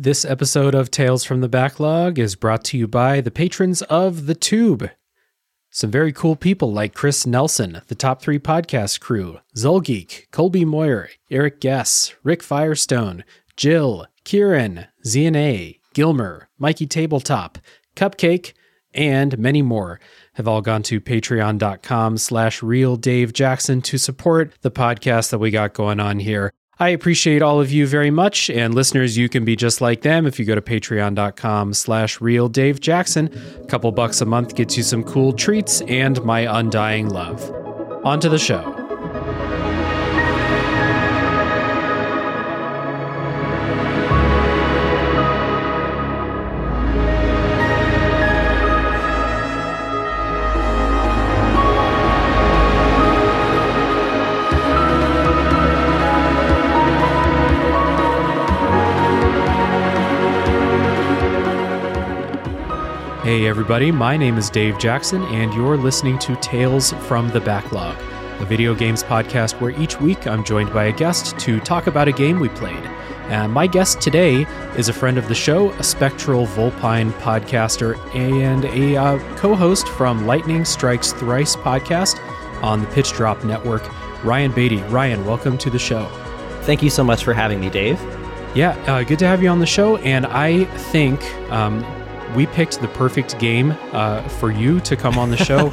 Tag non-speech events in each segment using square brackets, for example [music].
This episode of Tales from the Backlog is brought to you by the patrons of The Tube. Some very cool people like Chris Nelson, the Top 3 Podcast crew, Zulgeek, Colby Moyer, Eric Guess, Rick Firestone, Jill, Kieran, ZNA, Gilmer, Mikey Tabletop, Cupcake, and many more have all gone to patreon.com slash real Dave Jackson to support the podcast that we got going on here. I appreciate all of you very much. And listeners, you can be just like them if you go to patreon.com slash real Dave Jackson. A couple bucks a month gets you some cool treats and my undying love. On to the show. Hey, everybody, my name is Dave Jackson, and you're listening to Tales from the Backlog, a video games podcast where each week I'm joined by a guest to talk about a game we played. And my guest today is a friend of the show, a Spectral Volpine podcaster, and a uh, co host from Lightning Strikes Thrice podcast on the Pitch Drop Network, Ryan Beatty. Ryan, welcome to the show. Thank you so much for having me, Dave. Yeah, uh, good to have you on the show. And I think um, we picked the perfect game uh, for you to come on the show.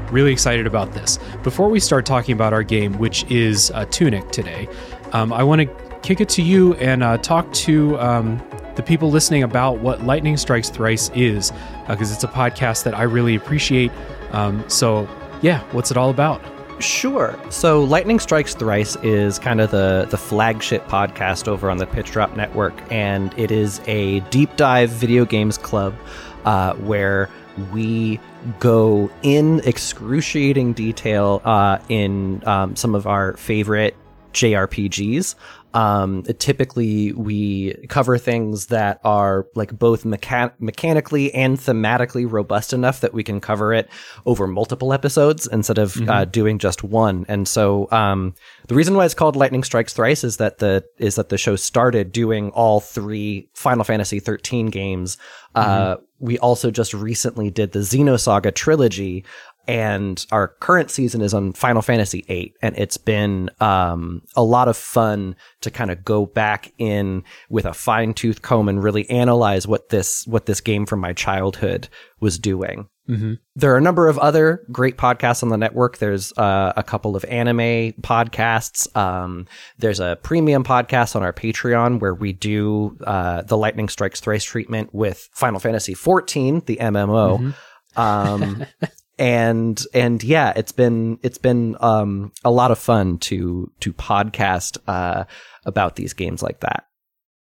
[laughs] really excited about this. Before we start talking about our game, which is uh, Tunic today, um, I want to kick it to you and uh, talk to um, the people listening about what Lightning Strikes Thrice is, because it's a podcast that I really appreciate. Um, so, yeah, what's it all about? Sure. So Lightning Strikes Thrice is kind of the the flagship podcast over on the Pitch Drop Network, and it is a deep dive video games club uh, where we go in excruciating detail uh, in um, some of our favorite JRPGs. Um, typically, we cover things that are like both mecha- mechanically and thematically robust enough that we can cover it over multiple episodes instead of mm-hmm. uh, doing just one. And so, um, the reason why it's called Lightning Strikes Thrice is that the is that the show started doing all three Final Fantasy 13 games. Uh, mm-hmm. Uh, we also just recently did the Xenosaga trilogy, and our current season is on Final Fantasy VIII, and it's been um, a lot of fun to kind of go back in with a fine tooth comb and really analyze what this what this game from my childhood was doing. Mm-hmm. There are a number of other great podcasts on the network. There's uh, a couple of anime podcasts. Um, there's a premium podcast on our Patreon where we do uh, the Lightning Strikes Thrice treatment with Final Fantasy XIV, the MMO. Mm-hmm. Um, [laughs] and and yeah, it's been it's been um, a lot of fun to to podcast uh, about these games like that.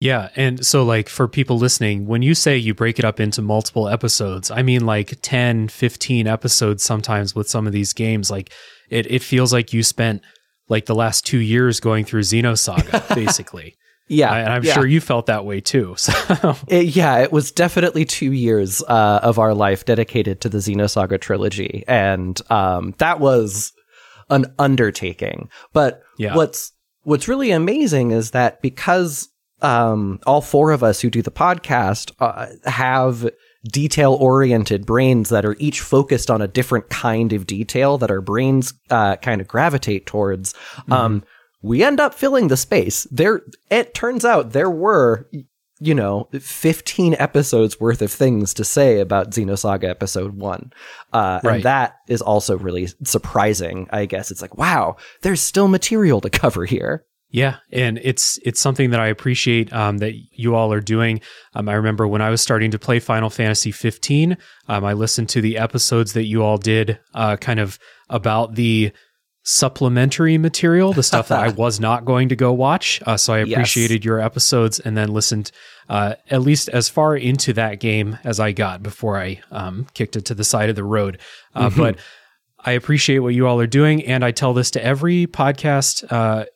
Yeah, and so like for people listening, when you say you break it up into multiple episodes, I mean like 10, 15 episodes sometimes with some of these games. Like it it feels like you spent like the last 2 years going through Xenosaga [laughs] basically. Yeah, and I'm yeah. sure you felt that way too. [laughs] So. It, yeah, it was definitely two years uh, of our life dedicated to the Xenosaga trilogy, and um, that was an undertaking. But yeah. what's what's really amazing is that because um, all four of us who do the podcast uh, have detail oriented brains that are each focused on a different kind of detail that our brains uh, kind of gravitate towards. Mm-hmm. Um, we end up filling the space. There, it turns out there were, you know, 15 episodes worth of things to say about Xenosaga episode one. Uh, right. And that is also really surprising, I guess. It's like, wow, there's still material to cover here. Yeah, and it's it's something that I appreciate um, that you all are doing. Um, I remember when I was starting to play Final Fantasy 15, um, I listened to the episodes that you all did, uh, kind of about the supplementary material, the stuff that I [laughs] was not going to go watch. Uh, so I appreciated yes. your episodes and then listened uh, at least as far into that game as I got before I um, kicked it to the side of the road. Uh, mm-hmm. But I appreciate what you all are doing. And I tell this to every podcast uh,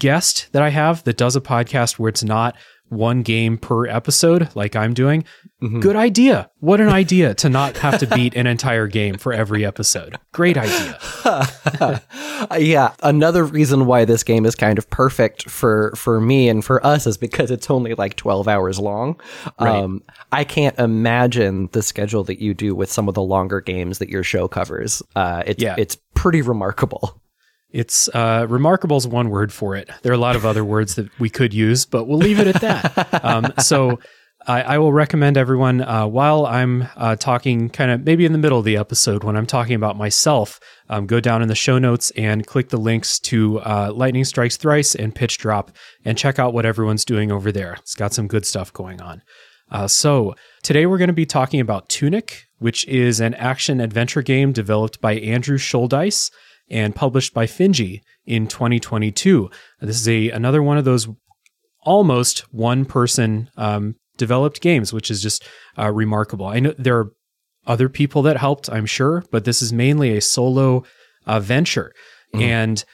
guest that I have that does a podcast where it's not one game per episode, like I'm doing, Mhm. good idea. What an idea to not have to beat an entire game for every episode. Great idea. [laughs] yeah, another reason why this game is kind of perfect for for me and for us is because it's only like 12 hours long. Right. Um I can't imagine the schedule that you do with some of the longer games that your show covers. Uh it's Yeah. it's pretty remarkable. It's uh, remarkable is one word for it. There are a lot of other words that we could use, but we'll leave it at that. Um, so I, I will recommend everyone uh, while I'm uh, talking, kind of maybe in the middle of the episode when I'm talking about myself, um, go down in the show notes and click the links to uh, Lightning Strikes Thrice and Pitch Drop and check out what everyone's doing over there. It's got some good stuff going on. Uh, so today we're going to be talking about Tunic, which is an action adventure game developed by Andrew Shouldice and published by Finji in 2022. This is a another one of those almost one person um, developed games, which is just uh, remarkable. I know there are other people that helped, I'm sure, but this is mainly a solo uh, venture. And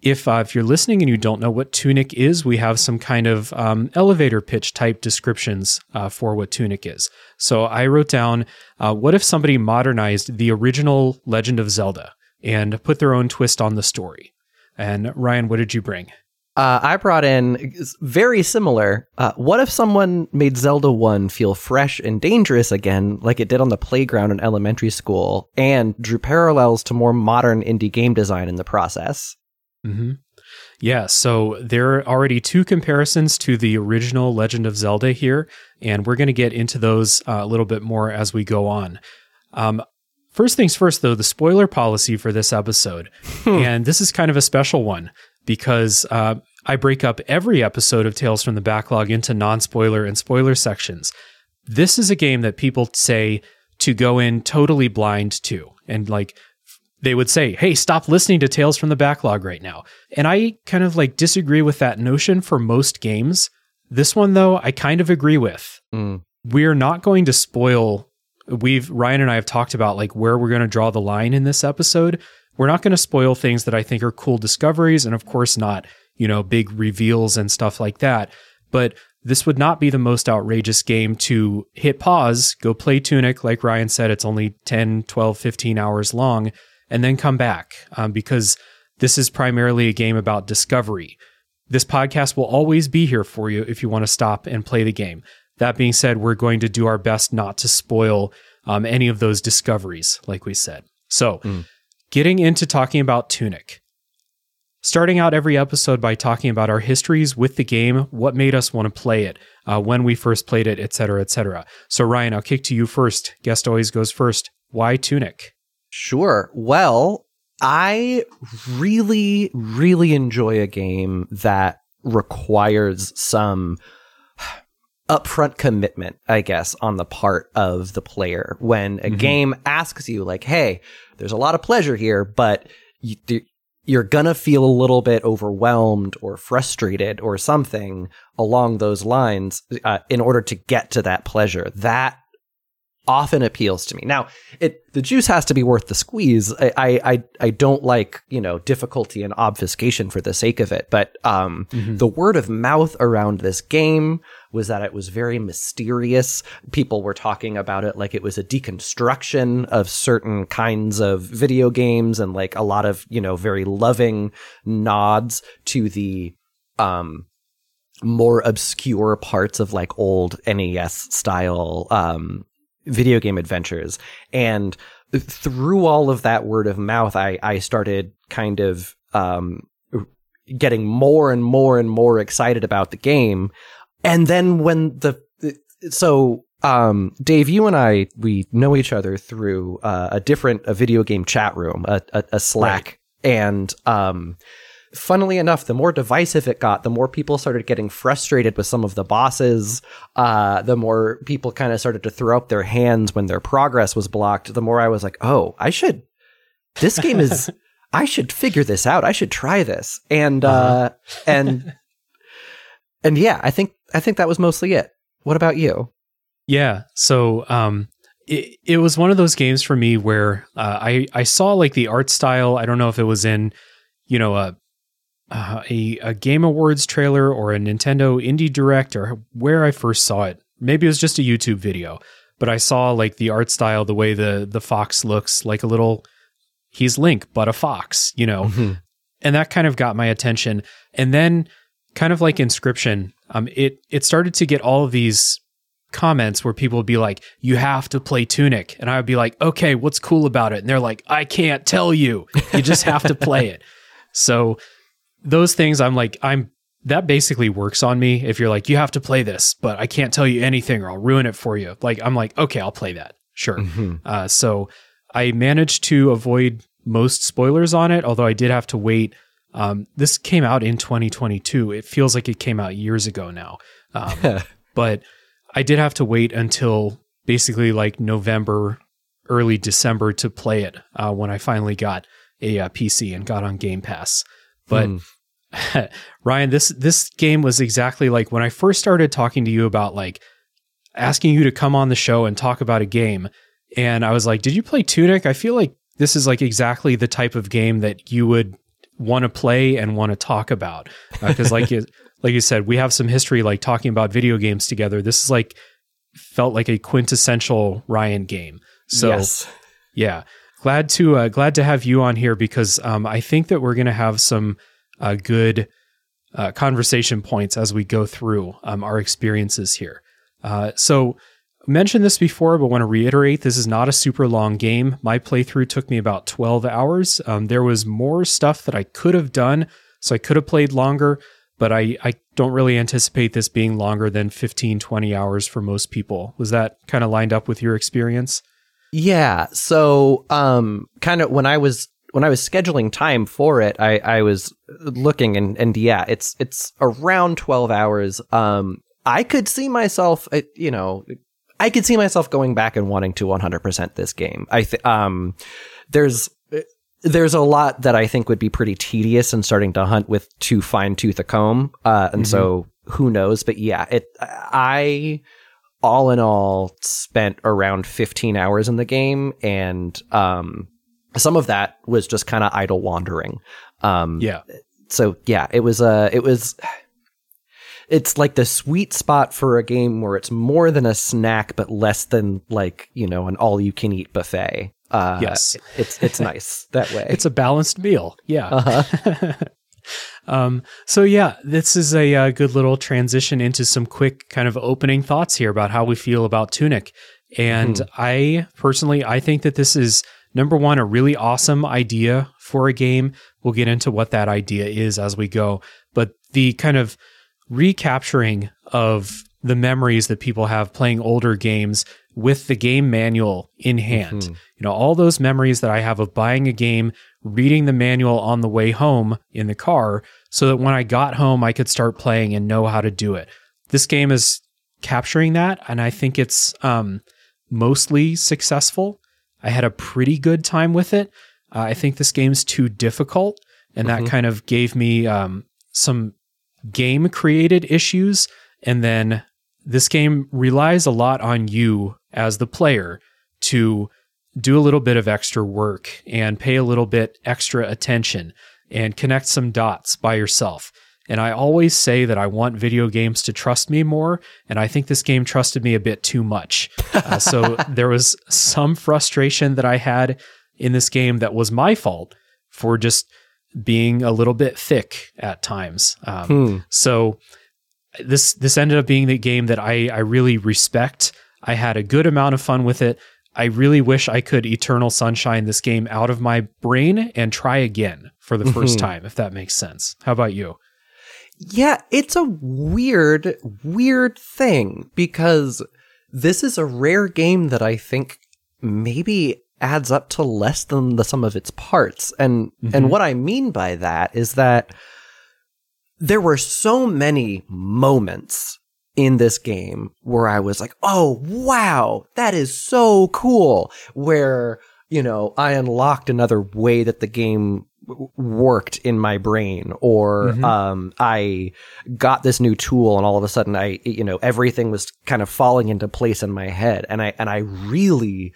if uh, if you're listening and you don't know what Tunic is, we have some kind of um, elevator pitch type descriptions uh, for what Tunic is. So I wrote down, uh, what if somebody modernized the original Legend of Zelda and put their own twist on the story? And Ryan, what did you bring? Uh, I brought in very similar. Uh, what if someone made Zelda 1 feel fresh and dangerous again, like it did on the playground in elementary school, and drew parallels to more modern indie game design in the process? hmm Yeah, so there are already two comparisons to the original Legend of Zelda here, and we're going to get into those uh, a little bit more as we go on. Um, first things first, though, the spoiler policy for this episode, and this is kind of a special one because uh, I break up every episode of Tales from the Backlog into non-spoiler and spoiler sections. This is a game that people say to go in totally blind to, and like they would say, Hey, stop listening to Tales from the Backlog right now. And I kind of like disagree with that notion for most games. This one, though, I kind of agree with. Mm. We're not going to spoil. We've, Ryan and I have talked about like where we're going to draw the line in this episode. We're not going to spoil things that I think are cool discoveries. And of course, not, you know, big reveals and stuff like that. But this would not be the most outrageous game to hit pause, go play Tunic. Like Ryan said, it's only 10, 12, 15 hours long and then come back um, because this is primarily a game about discovery. This podcast will always be here for you if you want to stop and play the game. That being said, we're going to do our best not to spoil um, any of those discoveries, like we said. So, getting into talking about Tunic. Starting out every episode by talking about our histories with the game, what made us want to play it, uh, when we first played it, etc., etc. So, Ryan, I'll kick to you first. Guest always goes first. Why Tunic? Sure. Well, I really, really enjoy a game that requires some upfront commitment, I guess, on the part of the player. When a game asks you, like, hey, there's a lot of pleasure here, but you, you're gonna feel a little bit overwhelmed or frustrated or something along those lines uh, in order to get to that pleasure. That often appeals to me. Now, it the juice has to be worth the squeeze. I I I, don't like you know difficulty and obfuscation for the sake of it, but um, the word of mouth around this game was that it was very mysterious. People were talking about it like it was a deconstruction of certain kinds of video games and like a lot of you know very loving nods to the um more obscure parts of like old NES style um video game adventures. And through all of that word of mouth, I, I started kind of um, getting more and more and more excited about the game. And then when the, so, um, Dave, you and I, we know each other through uh, a different, a video game chat room, a, a, a Slack. And, um, funnily enough, the more divisive it got, the more people started getting frustrated with some of the bosses. Uh, the more people kind of started to throw up their hands when their progress was blocked. The more I was like, oh, I should. This game is. I should figure this out. I should try this. And uh, [laughs] and and yeah, I think I think that was mostly it. What about you? Yeah. So um, it, it was one of those games for me where uh, I, I saw like the art style. I don't know if it was in, you know, a uh, a, a Game Awards trailer or a Nintendo Indie Direct or where I first saw it. Maybe it was just a YouTube video, but I saw like the art style, the way the the fox looks like a little. He's Link, but a fox, you know, Mm-hmm. and that kind of got my attention. And then, kind of like Inscryption, um, it it started to get all of these comments where people would be like, "You have to play Tunic," and I would be like, "Okay, what's cool about it?" And they're like, "I can't tell you. You just have to play it." [laughs] So those things, I'm like, I'm that basically works on me. If you're like, you have to play this, but I can't tell you anything or I'll ruin it for you. Like, I'm like, okay, I'll play that. Sure. Uh, so I managed to avoid most spoilers on it, although I did have to wait. Um, this came out in 2022. It feels like it came out years ago now. Um, [laughs] but I did have to wait until basically like November, early December to play it uh, when I finally got a uh, PC and got on Game Pass. But Hmm. [laughs] Ryan, this this game was exactly like when I first started talking to you about like asking you to come on the show and talk about a game, and I was like, "Did you play Tunic?" I feel like this is like exactly the type of game that you would want to play and want to talk about because, like you [laughs] like you said, we have some history like talking about video games together. This is like felt like a quintessential Ryan game. So yes. yeah, glad to uh, glad to have you on here because um, I think that we're going to have some uh, good uh, conversation points as we go through um, our experiences here. Uh, so mentioned this before, but want to reiterate: this is not a super long game. My playthrough took me about twelve hours. Um, there was more stuff that I could have done, so I could have played longer. But I, I don't really anticipate this being longer than 15, 20 hours for most people. Was that kind of lined up with your experience? Yeah. So, um, kind of when I was when I was scheduling time for it, I I was looking and and yeah, it's it's around twelve hours. Um, I could see myself, uh, you know, I could see myself going back and wanting to one hundred percent this game. I th- um, there's. There's a lot that I think would be pretty tedious and starting to hunt with too fine tooth a comb, uh, and so who knows? But yeah, it. I all in all spent around 15 hours in the game and um some of that was just kind of idle wandering um Yeah. so yeah it was uh it was it's like the sweet spot for a game where it's more than a snack but less than like you know an all you can eat buffet uh Yes. it's it's nice that way [laughs] It's a balanced meal. Yeah. uh-huh [laughs] Um, so yeah, this is a, uh good little transition into some quick kind of opening thoughts here about how we feel about Tunic. And I personally, I think that this is number one, a really awesome idea for a game. We'll get into what that idea is as we go, but the kind of recapturing of the memories that people have playing older games with the game manual in hand. You know, all those memories that I have of buying a game, reading the manual on the way home in the car, so that when I got home, I could start playing and know how to do it. This game is capturing that, and I think it's um, mostly successful. I had a pretty good time with it. Uh, I think this game's too difficult, and that kind of gave me um, some game created issues. And then this game relies a lot on you as the player to do a little bit of extra work and pay a little bit extra attention and connect some dots by yourself. And I always say that I want video games to trust me more. And I think this game trusted me a bit too much. Uh, so [laughs] there was some frustration that I had in this game that was my fault for just being a little bit thick at times. Um, Hmm. so this this ended up being the game that I I really respect. I had a good amount of fun with it. I really wish I could Eternal Sunshine this game out of my brain and try again for the first mm-hmm. time, if that makes sense. How about you? Yeah, it's a weird, weird thing because this is a rare game that I think maybe adds up to less than the sum of its parts. And and mm-hmm. what I mean by that is that there were so many moments in this game where I was like, "Oh, wow, that is so cool." Where, you know, I unlocked another way that the game w- worked in my brain. Or um I got this new tool and all of a sudden I you know everything was kind of falling into place in my head. And I and I really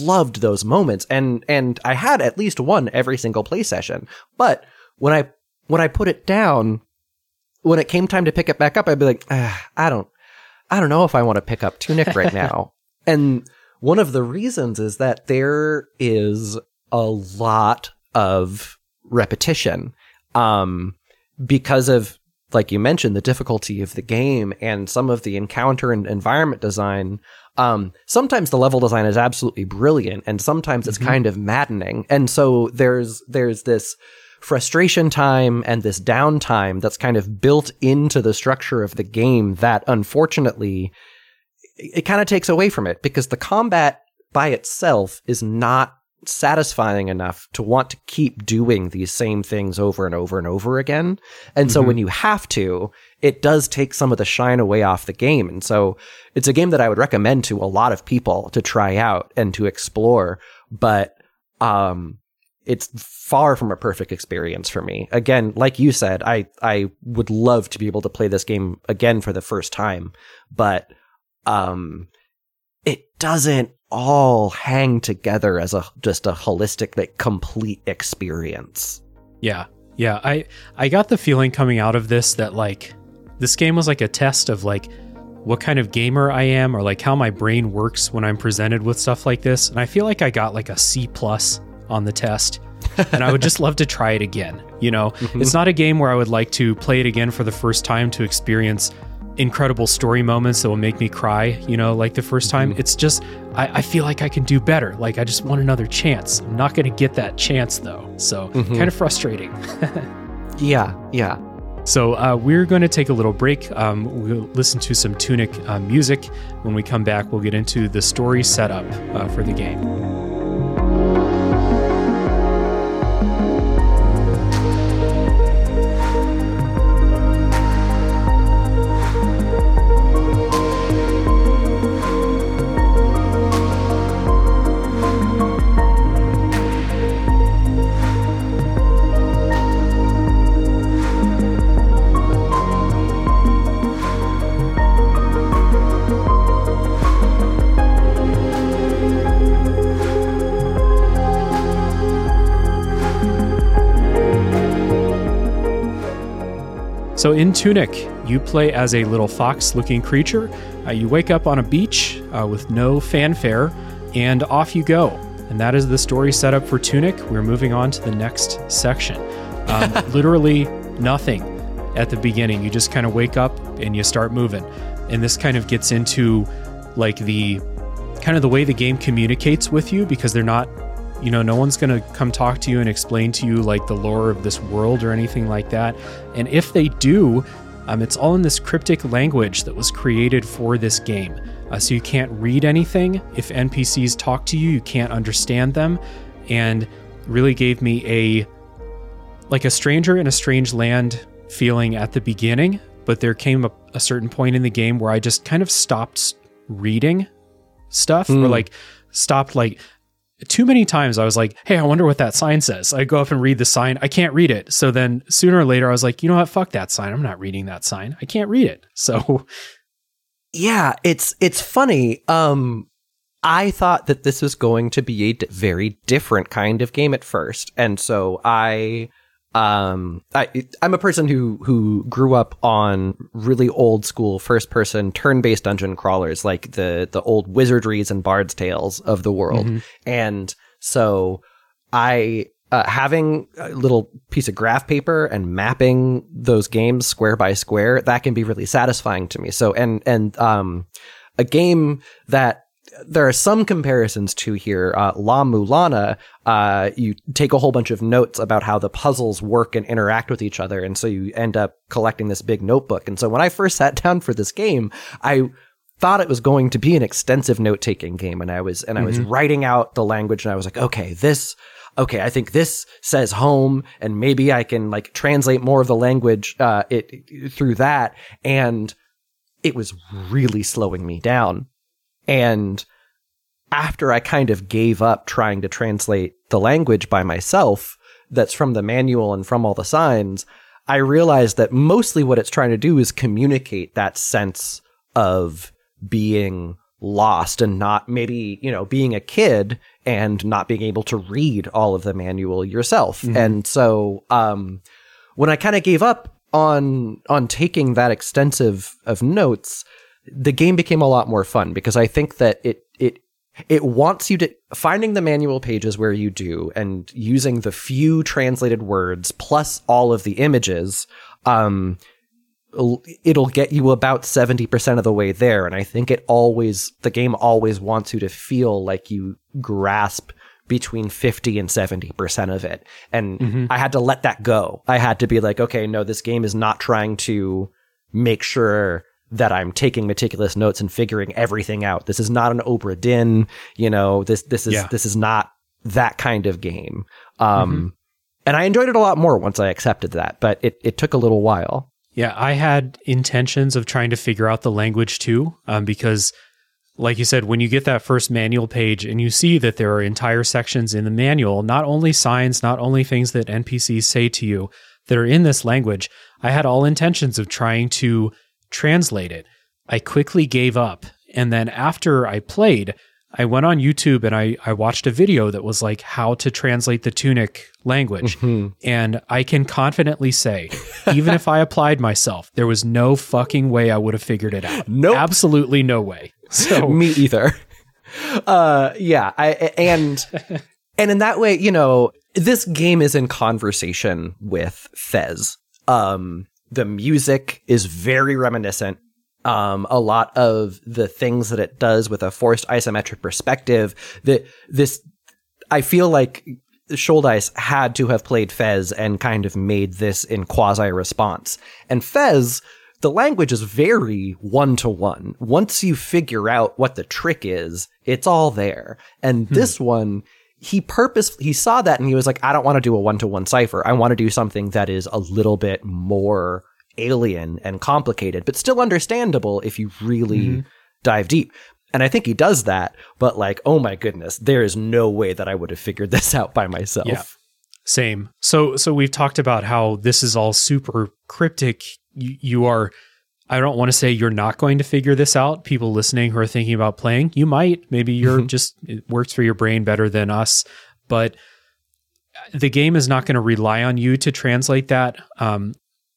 loved those moments. And and I had at least one every single play session. But when I when I put it down, when it came time to pick it back up, I'd be like, ah, I don't, I don't know if I want to pick up Tunic right now. [laughs] and one of the reasons is that there is a lot of repetition, um, because of, like you mentioned, the difficulty of the game and some of the encounter and environment design. Um, sometimes the level design is absolutely brilliant and sometimes it's mm-hmm. kind of maddening. And so there's, there's this, frustration time and this downtime that's kind of built into the structure of the game that unfortunately it, it kind of takes away from it because the combat by itself is not satisfying enough to want to keep doing these same things over and over and over again. And so mm-hmm. when you have to, it does take some of the shine away off the game. And so it's a game that I would recommend to a lot of people to try out and to explore. But, um, it's far from a perfect experience for me. Again, like you said, I I would love to be able to play this game again for the first time, but um it doesn't all hang together as a just a holistic like complete experience. Yeah. Yeah, I I got the feeling coming out of this that like this game was like a test of like what kind of gamer I am or like how my brain works when I'm presented with stuff like this. And I feel like I got like a C plus on the test. [laughs] and I would just love to try it again. You know, mm-hmm. it's not a game where I would like to play it again for the first time to experience incredible story moments that will make me cry, you know, like the first time. Mm-hmm. It's just, I, I, feel like I can do better. Like, I just want another chance. I'm not going to get that chance, though. So, mm-hmm. kind of frustrating. [laughs] yeah, yeah. So, uh, we're going to take a little break. Um, we'll listen to some Tunic uh, music. When we come back, we'll get into the story setup uh, for the game. So in Tunic, you play as a little fox looking creature. Uh, you wake up on a beach uh, with no fanfare, and off you go. And that is the story setup for Tunic. We're moving on to the next section. Um, [laughs] literally nothing at the beginning. You just kind of wake up and you start moving. And this kind of gets into like the kind of the way the game communicates with you because they're not you know, no one's going to come talk to you and explain to you like the lore of this world or anything like that. And if they do, um, it's all in this cryptic language that was created for this game. Uh, so you can't read anything. If NPCs talk to you, you can't understand them. And really gave me a like a stranger in a strange land feeling at the beginning. But there came a, a certain point in the game where I just kind of stopped reading stuff mm. or hmm. like stopped like too many times I was like, hey, I wonder what that sign says. I go up and read the sign. I can't read it. So then sooner or later I was like, you know what? Fuck that sign. I'm not reading that sign. I can't read it. So Yeah, it's it's funny. Um I thought that this was going to be a d- very different kind of game at first. And so I um I I'm a person who who grew up on really old school first person turn based dungeon crawlers like the the old wizardries and bard's tales of the world mm-hmm. and so I uh, having a little piece of graph paper and mapping those games square by square that can be really satisfying to me so and and um a game that there are some comparisons to here. Uh, La Mulana, uh, you take a whole bunch of notes about how the puzzles work and interact with each other. And so you end up collecting this big notebook. And so when I first [laughs] sat down for this game, I thought it was going to be an extensive note taking game. And I was, and mm-hmm. I was mm-hmm. writing out the language and I was like, okay, this, okay, I think this says home and maybe I can like translate more of the language, uh, it through that. And it was really slowing me down and after I kind of gave up trying to translate the language by myself, that's from the manual and from all the signs, I realized that mostly what it's trying to do is communicate that sense of being lost and not maybe, you know, being a kid and not being able to read all of the manual yourself. Mm-hmm. And so, um, when I kind of gave up on on taking that extensive of notes, the game became a lot more fun because I think that it it it wants you to finding the manual pages where you do and using the few translated words plus all of the images um it'll get you about 70% of the way there. And i think it always the game always wants you to feel like you grasp between 50 and 70% of it. And mm-hmm. i had to let that go. I had to be like okay no this game is not trying to make sure that I'm taking meticulous notes and figuring everything out. This is not an Obra Din, you know, this, this is, yeah. this is not that kind of game. Um, mm-hmm. and I enjoyed it a lot more once I accepted that, but it, it took a little while. Yeah. I had intentions of trying to figure out the language too, um, because like you said, when you get that first manual page and you see that there are entire sections in the manual, not only signs, not only things that NPCs say to you that are in this language, I had all intentions of trying to translate it. I quickly gave up. And then after I played, I went on YouTube and I, I watched a video that was like how to translate the Tunic language. Mm-hmm. And I can confidently say, even if I applied myself, there was no fucking way I would have figured it out. No, nope. Absolutely no way. So [laughs] me either. Uh yeah, I and and in that way, you know, this game is in conversation with Fez. Um the music is very reminiscent. Um, a lot of the things that it does with a forced isometric perspective. That this, I feel like Shouldice had to have played Fez and kind of made this in quasi response. And Fez, the language is very one to one. Once you figure out what the trick is, it's all there. And hmm. this one, he purpose he saw that and he was like, I don't want to do a one to one cipher. I want to do something that is a little bit more alien and complicated, but still understandable if you really mm-hmm. dive deep. And I think he does that, but like, oh my goodness, there is no way that I would have figured [laughs] this out by myself. Yeah. Same. So so we've talked about how this is all super cryptic. You, you are I don't want to say you're not going to figure this out. People listening who are thinking about playing, you might. Maybe you're mm-hmm. just, it works for your brain better than us. But the game is not going to rely on you to translate that. Um,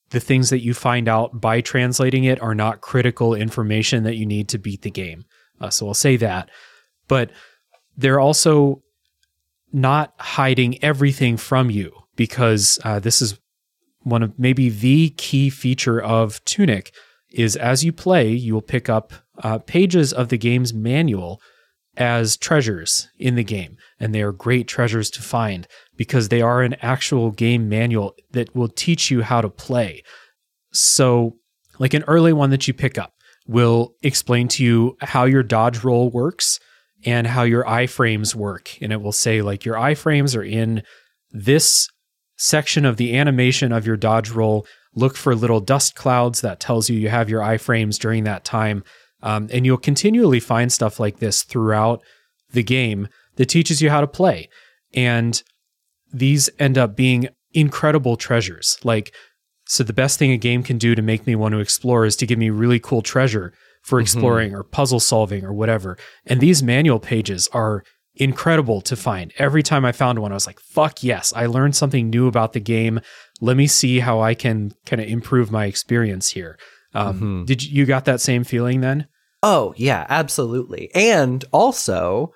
the things that you find out by translating it are not critical information that you need to beat the game. Uh, so I'll say that. But they're also not hiding everything from you because uh, this is one of maybe the key feature of Tunic is as you play, you will pick up uh, pages of the game's manual as treasures in the game. And they are great treasures to find because they are an actual game manual that will teach you how to play. So, like an early one that you pick up will explain to you how your dodge roll works and how your iframes work. And it will say, like, your iframes are in this section of the animation of your dodge roll look for little dust clouds that tells you you have your iframes during that time. Um, and you'll continually find stuff like this throughout the game that teaches you how to play. And these end up being incredible treasures. Like, so the best thing a game can do to make me want to explore is to give me really cool treasure for mm-hmm. exploring mm-hmm. or puzzle solving or whatever. And these manual pages are incredible to find. Every time I found one, I was like, fuck yes, I learned something new about the game let me see how I can kind of improve my experience here. Um, mm-hmm. Did you, you got that same feeling then? Oh yeah, absolutely. And also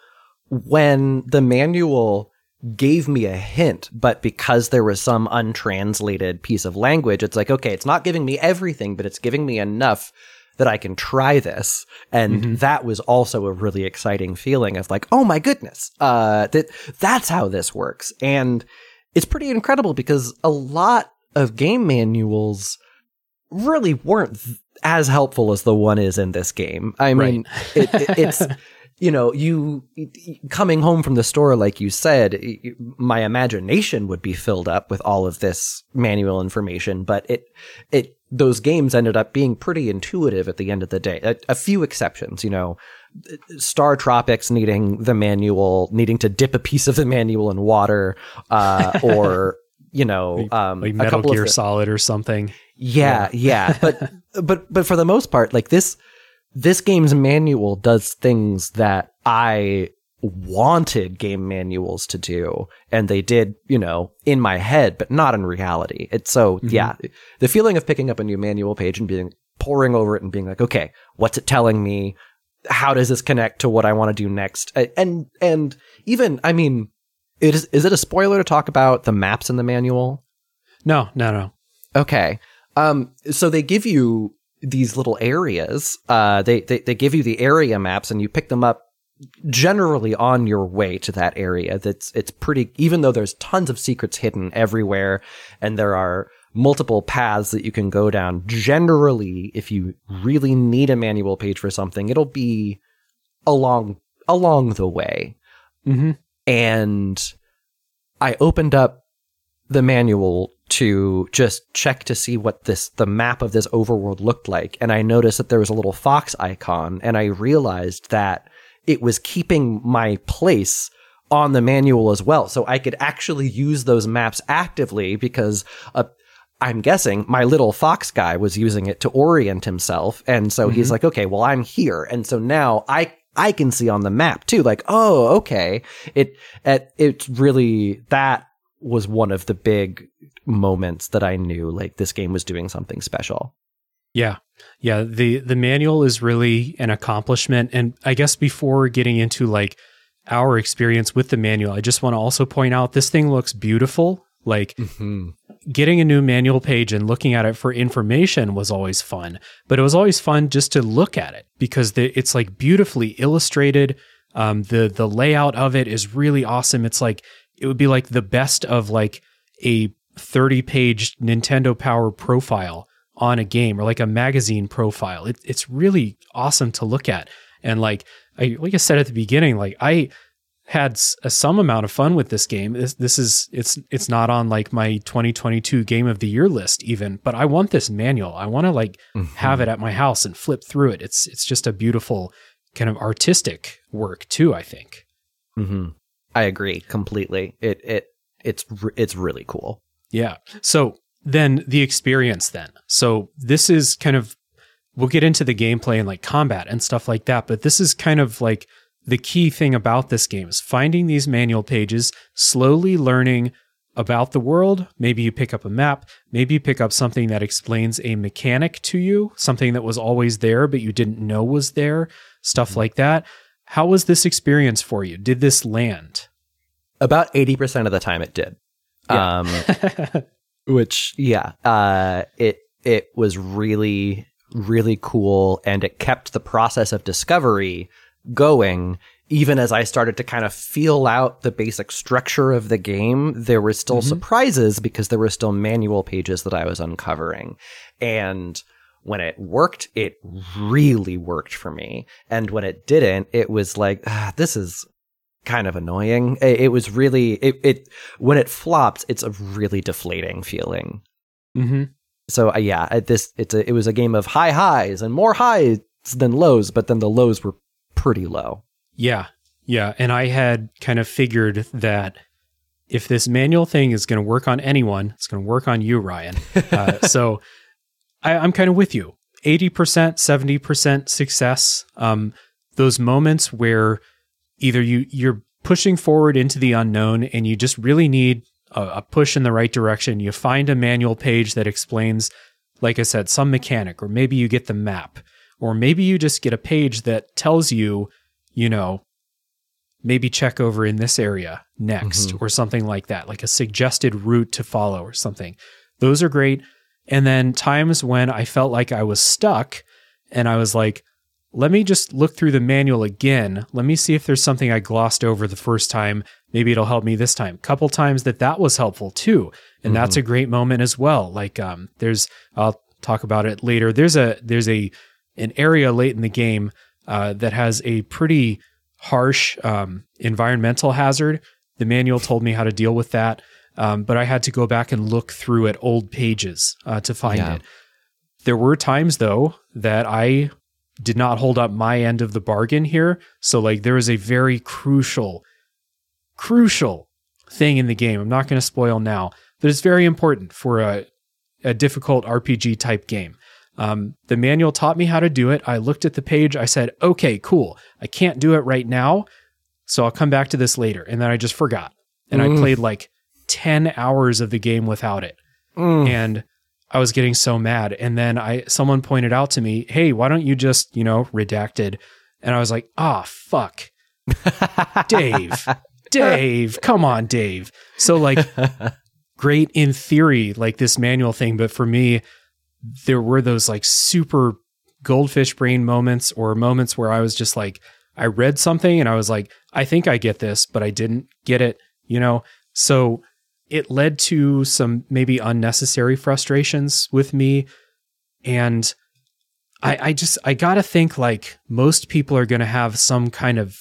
when the manual gave me a hint, but because there was some untranslated piece of language, it's like, okay, it's not giving me everything, but it's giving me enough that I can try this. And mm-hmm. that was also a really exciting feeling of like, oh my goodness, uh, that that's how this works. And it's pretty incredible because a lot of game manuals really weren't as helpful as the one is in this game. I mean, right. it, it, it's [laughs] you know, you coming home from the store, like you said, my imagination would be filled up with all of this manual information, but it, it, those games ended up being pretty intuitive at the end of the day. A, a few exceptions, you know, Star Tropics needing the manual, needing to dip a piece of the manual in water, uh, or you know, um, like Metal Gear Solid or something. Yeah, yeah, yeah. but [laughs] but but for the most part, like this this game's manual does things that I wanted game manuals to do and they did you know in my head but not in reality it's so mm-hmm. yeah the feeling of picking up a new manual page and being poring over it and being like okay what's it telling me how does this connect to what i want to do next? And and even i mean it is is it a spoiler to talk about the maps in the manual? No no no. Okay um so they give you these little areas uh they, they they give you the area maps and you pick them up generally on your way to that area that's it's pretty even though there's tons of secrets hidden everywhere and there are multiple paths that you can go down generally if you really need a manual page for something it'll be along along the way mm-hmm. and i opened up the manual to just check to see what this the map of this overworld looked like and i noticed that there was a little fox icon and i realized that it was keeping my place on the manual as well. So I could actually use those maps actively because uh, I'm guessing my little fox guy was using it to orient himself. And so mm-hmm. he's like, okay, well, I'm here. And so now I, I can see on the map too, like, oh, okay. It, it, it's really, that was one of the big moments that I knew like this game was doing something special. Yeah. Yeah, the the manual is really an accomplishment and I guess before getting into like our experience with the manual, I just want to also point out this thing looks beautiful. Like mm-hmm. getting a new manual page and looking at it for information was always fun, but it was always fun just to look at it because the, it's like beautifully illustrated. Um, the the layout of it is really awesome. It's like it would be like the best of like a 30 page Nintendo Power profile on a game or like a magazine profile. It, it's really awesome to look at. And like I like I said at the beginning, like I had a, some amount of fun with this game. This this is it's it's not on like my 2022 game of the year list even, but I want this manual. I want to like mm-hmm. have it at my house and flip through it. It's it's just a beautiful kind of artistic work too, I think. hmm I agree completely. It it it's it's really cool. Yeah. So then the experience then. So this is kind of we'll get into the gameplay and like combat and stuff like that, but this is kind of like the key thing about this game is finding these manual pages, slowly learning about the world. Maybe you pick up a map, maybe you pick up something that explains a mechanic to you, something that was always there but you didn't know was there, stuff mm-hmm. like that. How was this experience for you? Did this land? About 80% of the time it did. Yeah. Um, [laughs] which yeah, uh, it it was really really cool, and it kept the process of discovery going. Even as I started to kind of feel out the basic structure of the game, there were still mm-hmm. surprises because there were still manual pages that I was uncovering. And when it worked, it really worked for me. And when it didn't, it was like, ah, this is kind of annoying. It, it was really it, it when it flopped, it's a really deflating feeling. Mm-hmm. So uh, yeah, this it's a it was a game of high highs and more highs than lows, but then the lows were pretty low. Yeah, yeah, and I had kind of figured that if this manual thing is going to work on anyone, it's going to work on you, Ryan. Uh, [laughs] so I, I'm kind of with you. Eighty percent, seventy percent success. Um, those moments where either you you're pushing forward into the unknown and you just really need a, a push in the right direction. You find a manual page that explains, like I said, some mechanic, or maybe you get the map, or maybe you just get a page that tells you, you know, maybe check over in this area next mm-hmm. or something like that, like a suggested route to follow or something. Those are great. And then times when I felt like I was stuck and I was like, let me just look through the manual again. Let me see if there's something I glossed over the first time. Maybe it'll help me this time. Couple times that that was helpful too, and mm-hmm. that's a great moment as well. Like um, there's I'll talk about it later. There's a there's a an area late in the game uh, that has a pretty harsh um, environmental hazard. The manual told me how to deal with that, um, but I had to go back and look through at old pages uh, to find yeah. it. There were times though that I did not hold up my end of the bargain here. So like there is a very crucial, crucial thing in the game. I'm not going to spoil now, but it's very important for a, a difficult RPG type game. Um, the manual taught me how to do it. I looked at the page. I said, okay, cool. I can't do it right now. so I'll come back to this later. And then I just forgot. And I played like 10 hours of the game without it. And I was getting so mad. And then I someone pointed out to me, hey, why don't you just, you know, redacted? And I was like, ah, fuck. [laughs] Dave. Dave. Come on, Dave. So like [laughs] great in theory, like this manual thing, but for me, there were those like super goldfish brain moments or moments where I was just like, I read something and I was like, I think I get this, but I didn't get it, you know? So it led to some maybe unnecessary frustrations with me. And I, I just, I gotta think like most people are gonna have some kind of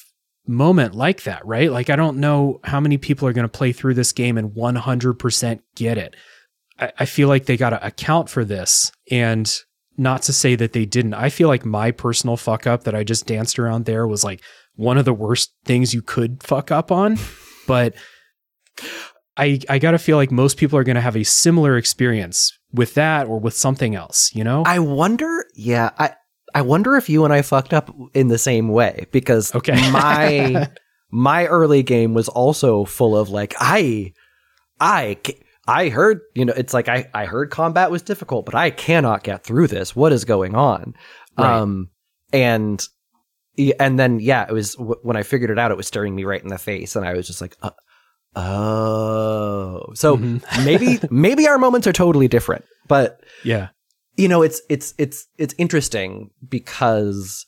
moment like that, right? Like, I don't know how many people are gonna play through this game and 100% get it. I, I feel like they gotta account for this. And not to say that they didn't. I feel like my personal fuck up that I just danced around there was like one of the worst things you could fuck up on. [laughs] But I I gotta feel like most people are gonna have a similar experience with that or with something else, you know? I wonder, yeah, I I wonder if you and I fucked up in the same way because Okay. [laughs] my my early game was also full of like I I I heard, you know, it's like I I heard combat was difficult, but I cannot get through this. What is going on? Right. Um and yeah, and then yeah, it was w- when I figured it out it was staring me right in the face and I was just like uh, oh. So Mhm. [laughs] maybe maybe our moments are totally different, but yeah. you know it's it's it's it's interesting because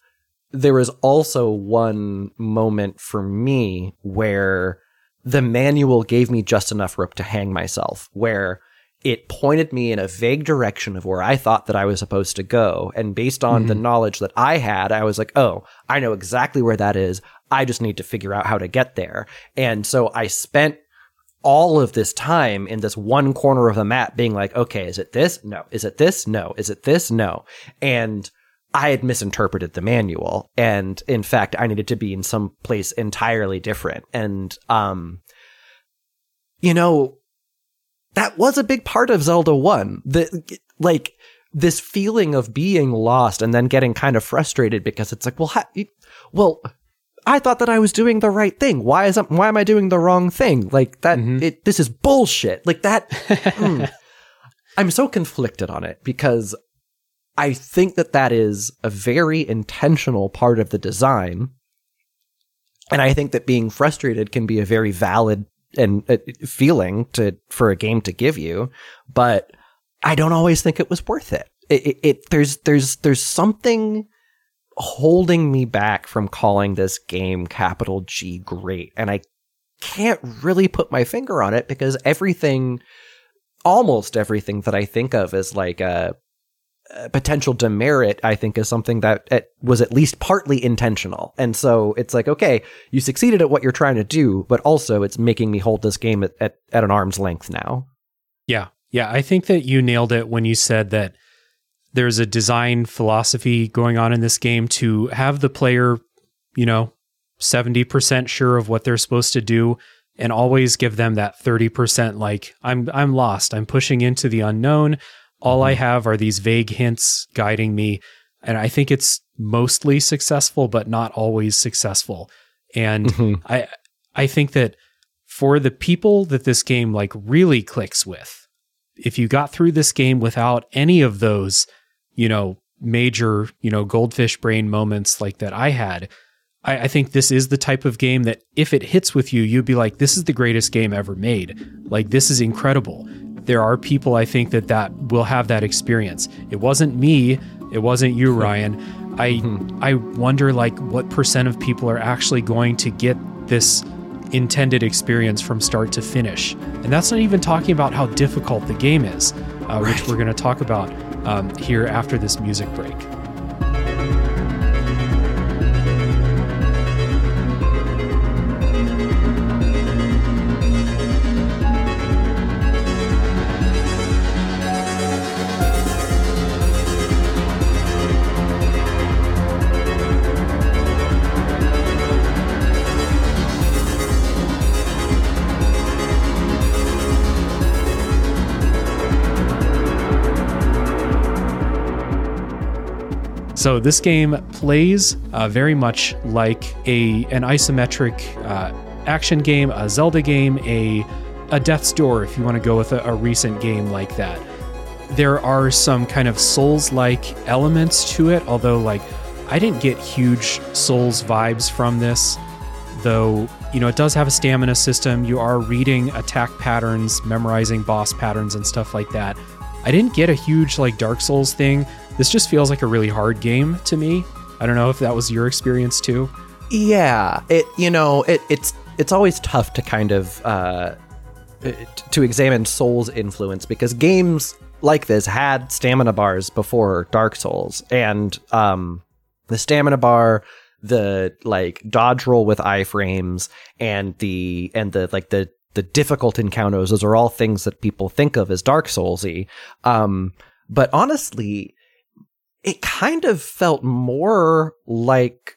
there was also one moment for me where the manual gave me just enough rope to hang myself where it pointed me in a vague direction of where I thought that I was supposed to go. And based on the mm-hmm. knowledge that I had, I was like, oh, I know exactly where that is. I just need to figure out how to get there. And so I spent all of this time in this one corner of the map being like, okay, is it this? No. Is it this? No. Is it this? No. And I had misinterpreted the manual. And in fact, I needed to be in some place entirely different. And, um, you know, that was a big part of Zelda 1. The, like, this feeling of being lost and then getting kind of frustrated because it's like, well, ha- well, I thought that I was doing the right thing. Why is why am I doing the wrong thing? Like that Mhm. it this is bullshit. Like that mm. [laughs] I'm so conflicted on it because I think that that is a very intentional part of the design. And I think that being frustrated can be a very valid and uh, feeling to for a game to give you, but I don't always think it was worth it. It, it, it there's there's there's something holding me back from calling this game capital G great. And I can't really put my finger on it because everything, almost everything that I think of as like a, a Uh, potential demerit, I think is something that was at least partly intentional. And so it's like, okay, you succeeded at what you're trying to do, but also it's making me hold this game at, at, at an arm's length now. Yeah. Yeah. I think that you nailed it when you said that there's a design philosophy going on in this game to have the player, you know, 70% sure of what they're supposed to do and always give them that 30% like I'm I'm lost. I'm pushing into the unknown. All I mm-hmm. have are these vague hints guiding me and I think it's mostly successful but not always successful. And mm-hmm. I I think that for the people that this game like really clicks with, if you got through this game without any of those, you know, major, you know, goldfish brain moments like that I had, I, I think this is the type of game that if it hits with you, you'd be like, this is the greatest game ever made. Like, this is incredible. There are people I think that that will have that experience. It wasn't me. It wasn't you, Ryan. I I wonder like what percent of people are actually going to get this intended experience from start to finish. And that's not even talking about how difficult the game is, uh, which we're going to talk about um, here after this music break. So this game plays uh, very much like a an isometric uh, action game, a Zelda game, a a Death's Door if you want to go with a, a recent game like that. There are some kind of Souls-like elements to it, although like I didn't get huge Souls vibes from this, though you know it does have a stamina system. You are reading attack patterns, memorizing boss patterns and stuff like that. I didn't get a huge like Dark Souls thing. This just feels like a really hard game to me. I don't know if that was your experience too. Yeah, it you know it it's it's always tough to kind of uh, to examine Souls influence because games like this had stamina bars before Dark Souls, and um, the stamina bar, the like dodge roll with iframes, and the and the like the the difficult encounters. Those are all things that people think of as Dark Soulsy. Um, but honestly, it kind of felt more like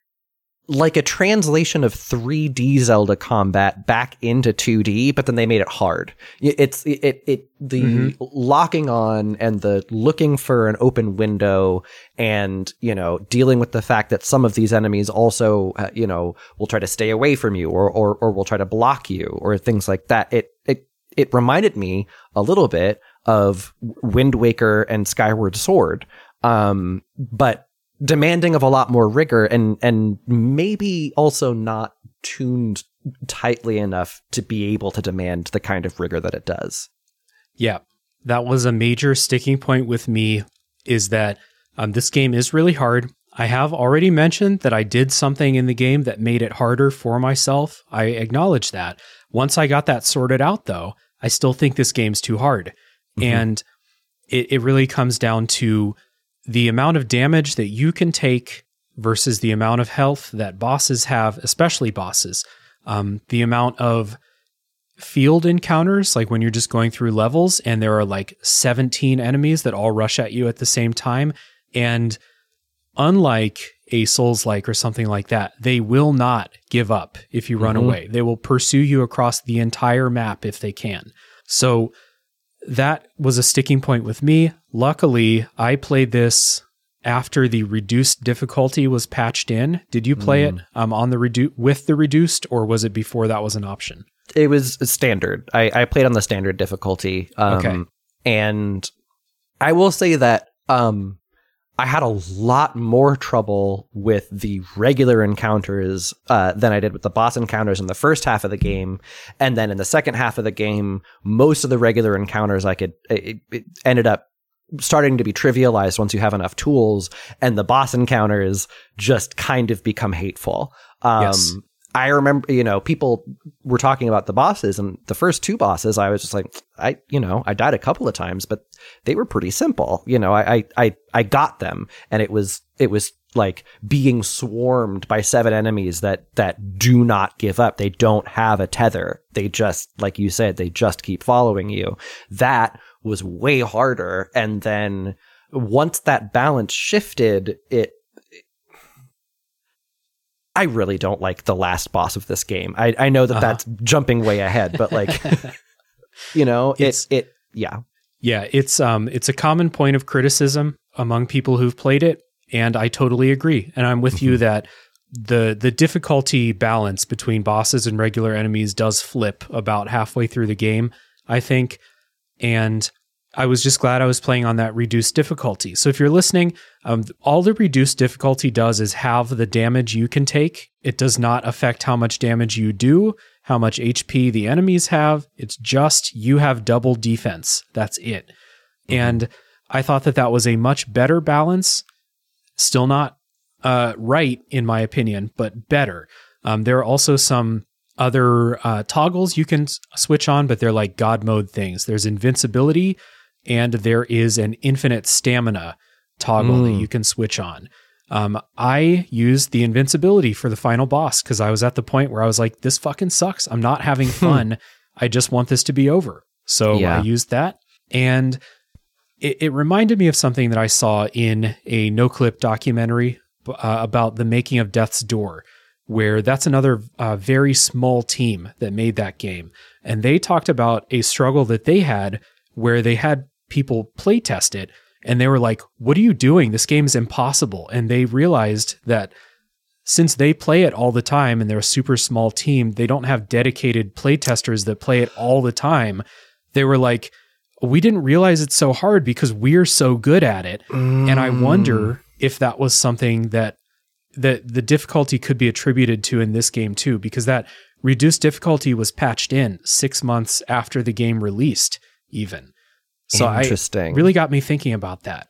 like a translation of 3D Zelda combat back into 2D, but then they made it hard. It's it it, it the mm-hmm. locking on and the looking for an open window and, you know, dealing with the fact that some of these enemies also, uh, you know, will try to stay away from you or or or will try to block you or things like that. It it it reminded me a little bit of Wind Waker and Skyward Sword. Um, but demanding of a lot more rigor and and maybe also not tuned tightly enough to be able to demand the kind of rigor that it does. Yeah, that was a major sticking point with me. Is that um, this game is really hard. I have already mentioned that I did something in the game that made it harder for myself. I acknowledge that. Once I got that sorted out, though, I still think this game's too hard. Mm-hmm. And it, it really comes down to the amount of damage that you can take versus the amount of health that bosses have, especially bosses, um, the amount of field encounters, like when you're just going through levels and there are like 17 enemies that all rush at you at the same time. And unlike a Souls like or something like that, they will not give up if you run mm-hmm. away. They will pursue you across the entire map if they can. So that was a sticking point with me. Luckily, I played this after the reduced difficulty was patched in. Did you play mm. it um, on the redu- with the reduced, or was it before that was an option? It was standard. I, I played on the standard difficulty. Um, okay. And I will say that um, I had a lot more trouble with the regular encounters uh, than I did with the boss encounters in the first half of the game, and then in the second half of the game, most of the regular encounters I could it, it ended up starting to be trivialized once you have enough tools, and the boss encounters just kind of become hateful. Um, yes. I remember, you know, people were talking about the bosses and the first two bosses, I was just like, I, you know, I died a couple of times, but they were pretty simple. You know, I, I, I got them and it was, it was like being swarmed by seven enemies that, that do not give up. They don't have a tether. They just, like you said, they just keep following you. That was way harder. And then once that balance shifted, it, I really don't like the last boss of this game. I, I know that uh-huh. that's jumping way ahead, but like, [laughs] you know, it's, it, it, yeah. Yeah. It's, um, it's a common point of criticism among people who've played it. And I totally agree. And I'm with mm-hmm. you that the, the difficulty balance between bosses and regular enemies does flip about halfway through the game, I think. And I was just glad I was playing on that reduced difficulty. So if you're listening, um, all the reduced difficulty does is have the damage you can take. It does not affect how much damage you do, how much HP the enemies have. It's just you have double defense. That's it. Mm-hmm. And I thought that that was a much better balance. Still not uh, right, in my opinion, but better. Um, there are also some other uh, toggles you can switch on, but they're like God mode things. There's invincibility and there is an infinite stamina toggle mm. that hmm. you can switch on. Um, I used the invincibility for the final boss because I was at the point where I was like, this fucking sucks. I'm not having fun. I just want this to be over. So yeah. I used that. And it, it, reminded me of something that I saw in a Noclip documentary uh, about the making of Death's Door, where that's another uh, very small team that made that game. And they talked about a struggle that they had where they had people play test it and they were like, "What are you doing? This game is impossible." And they realized that since they play it all the time and they're a super small team, they don't have dedicated playtesters that play it all the time. They were like, "We didn't realize it's so hard because we're so good at it." Mm. And I wonder if that was something that that the difficulty could be attributed to in this game too because that reduced difficulty was patched in 6 months after the game released even. So Interesting. I really got me thinking about that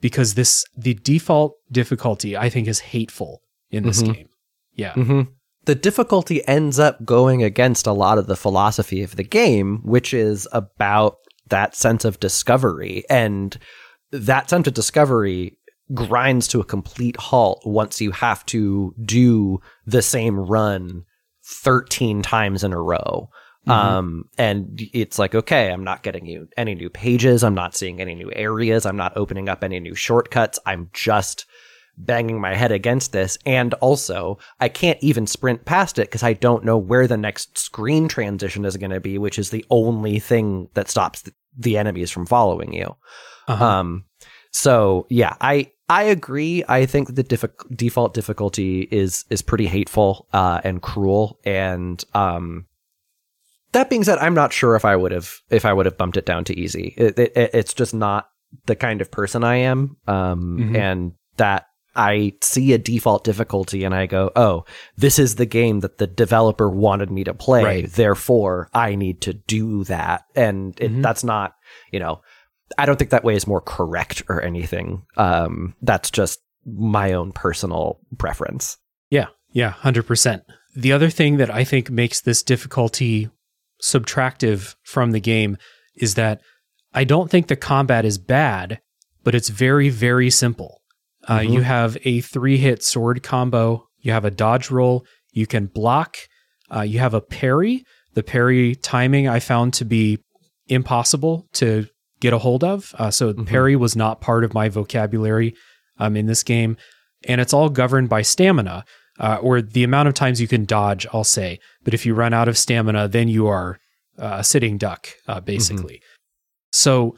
because this the default difficulty I think is hateful in this mm-hmm. game. Yeah. Mm-hmm. The difficulty ends up going against a lot of the philosophy of the game, which is about that sense of discovery. And that sense of discovery grinds to a complete halt once you have to do the same run 13 times in a row. Mm-hmm. Um, and it's like, okay, I'm not getting you any new pages. I'm not seeing any new areas. I'm not opening up any new shortcuts. I'm just banging my head against this. And also, I can't even sprint past it because I don't know where the next screen transition is going to be, which is the only thing that stops the, the enemies from following you. Uh-huh. Um, so yeah, I, I agree. I think the diffi- default difficulty is, is pretty hateful, uh, and cruel. And, um, that being said, I'm not sure if I would have if I would have bumped it down to easy. It, it, it's just not the kind of person I am, um, mm-hmm. and that I see a default difficulty and I go, oh, this is the game that the developer wanted me to play. Right. Therefore, I need to do that, and it, mm-hmm. that's not, you know, I don't think that way is more correct or anything. Um, that's just my own personal preference. Yeah, yeah, hundred percent. The other thing that I think makes this difficulty subtractive from the game is that I don't think the combat is bad, but it's very, very simple. Uh, mm-hmm. You have a three hit sword combo, you have a dodge roll, you can block, uh, you have a parry. The parry timing I found to be impossible to get a hold of. Uh, so mm-hmm. parry was not part of my vocabulary um, in this game. And it's all governed by stamina, uh, or the amount of times you can dodge, I'll say. But if you run out of stamina, then you are uh, a sitting duck, uh, basically. Mm-hmm. So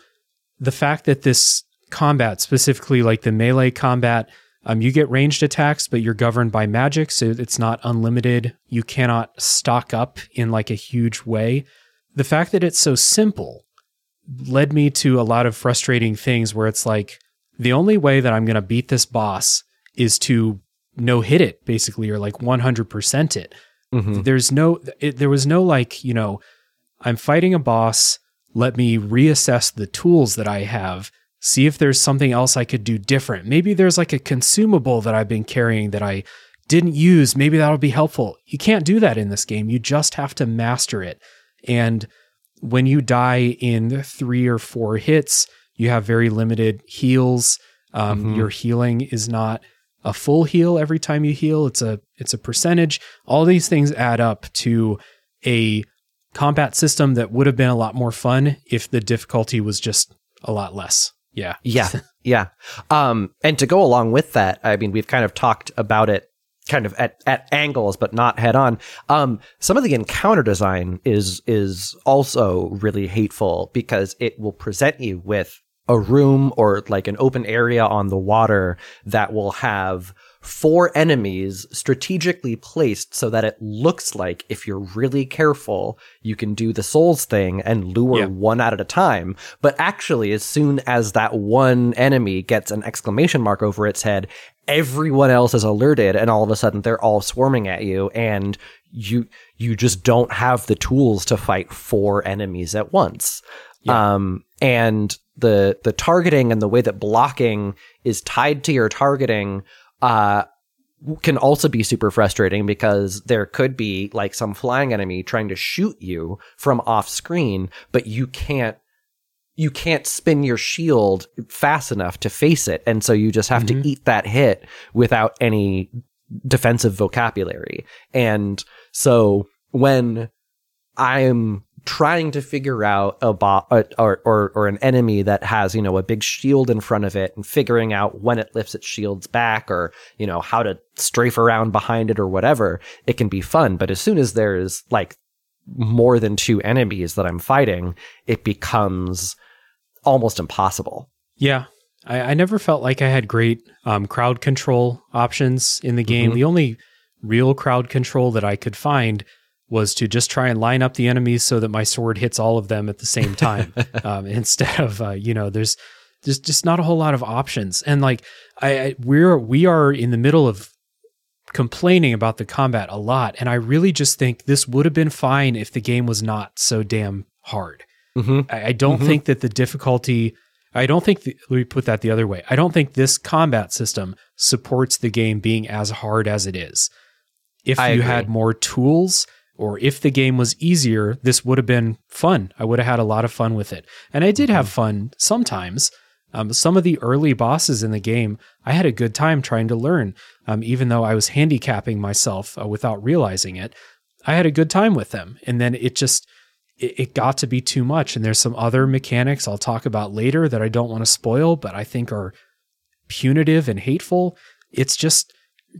the fact that this combat, specifically like the melee combat, um, you get ranged attacks, but you're governed by magic, so it's not unlimited. You cannot stock up in like a huge way. The fact that it's so simple led me to a lot of frustrating things where it's like the only way that I'm going to beat this boss is to no hit it basically or like 100% it. Mm-hmm. There's no it, there was no like, you know, I'm fighting a boss, let me reassess the tools that I have, see if there's something else I could do different. Maybe there's like a consumable that I've been carrying that I didn't use, maybe that'll be helpful. You can't do that in this game. You just have to master it. And when you die in 3 or 4 hits, you have very limited heals. Um, mm-hmm. Your healing is not a full heal every time you heal. It's a it's a percentage. All these things add up to a combat system that would have been a lot more fun if the difficulty was just a lot less. Yeah. Yeah. [laughs] yeah. Um, and to go along with that, I mean, we've kind of talked about it kind of at, at angles, but not head on. Um, some of the encounter design is, is also really hateful because it will present you with a room or like an open area on the water that will have four enemies strategically placed so that it looks like if you're really careful, you can do the souls thing and lure yeah. one out at a time. But actually, as soon as that one enemy gets an exclamation mark over its head, everyone else is alerted and all of a sudden they're all swarming at you and you you just don't have the tools to fight four enemies at once. Yeah. Um, and the the targeting and the way that blocking is tied to your targeting uh, can also be super frustrating because there could be like some flying enemy trying to shoot you from off screen, but you can't you can't spin your shield fast enough to face it, and so you just have mm-hmm. to eat that hit without any defensive vocabulary. And so when I'm trying to figure out a bot or, or or an enemy that has you know a big shield in front of it and figuring out when it lifts its shields back or you know how to strafe around behind it or whatever it can be fun but as soon as there's like more than two enemies that I'm fighting it becomes almost impossible yeah I, I never felt like I had great um, crowd control options in the game. Mhm. The only real crowd control that I could find was to just try and line up the enemies so that my sword hits all of them at the same time [laughs] um, instead of uh, you know there's there's just not a whole lot of options and like I, I we're we are in the middle of complaining about the combat a lot and I really just think this would have been fine if the game was not so damn hard. hmm I, I don't Mhm. think that the difficulty. I don't think. The, let me put that the other way. I don't think this combat system supports the game being as hard as it is. If I you agree. had more tools, or if the game was easier, this would have been fun. I would have had a lot of fun with it, and I did Mm-hmm. have fun sometimes. Um, some of the early bosses in the game, I had a good time trying to learn, um, even though I was handicapping myself uh, without realizing it. I had a good time with them, and then it just it, it got to be too much. And there's some other mechanics I'll talk about later that I don't want to spoil, but I think are punitive and hateful. It's just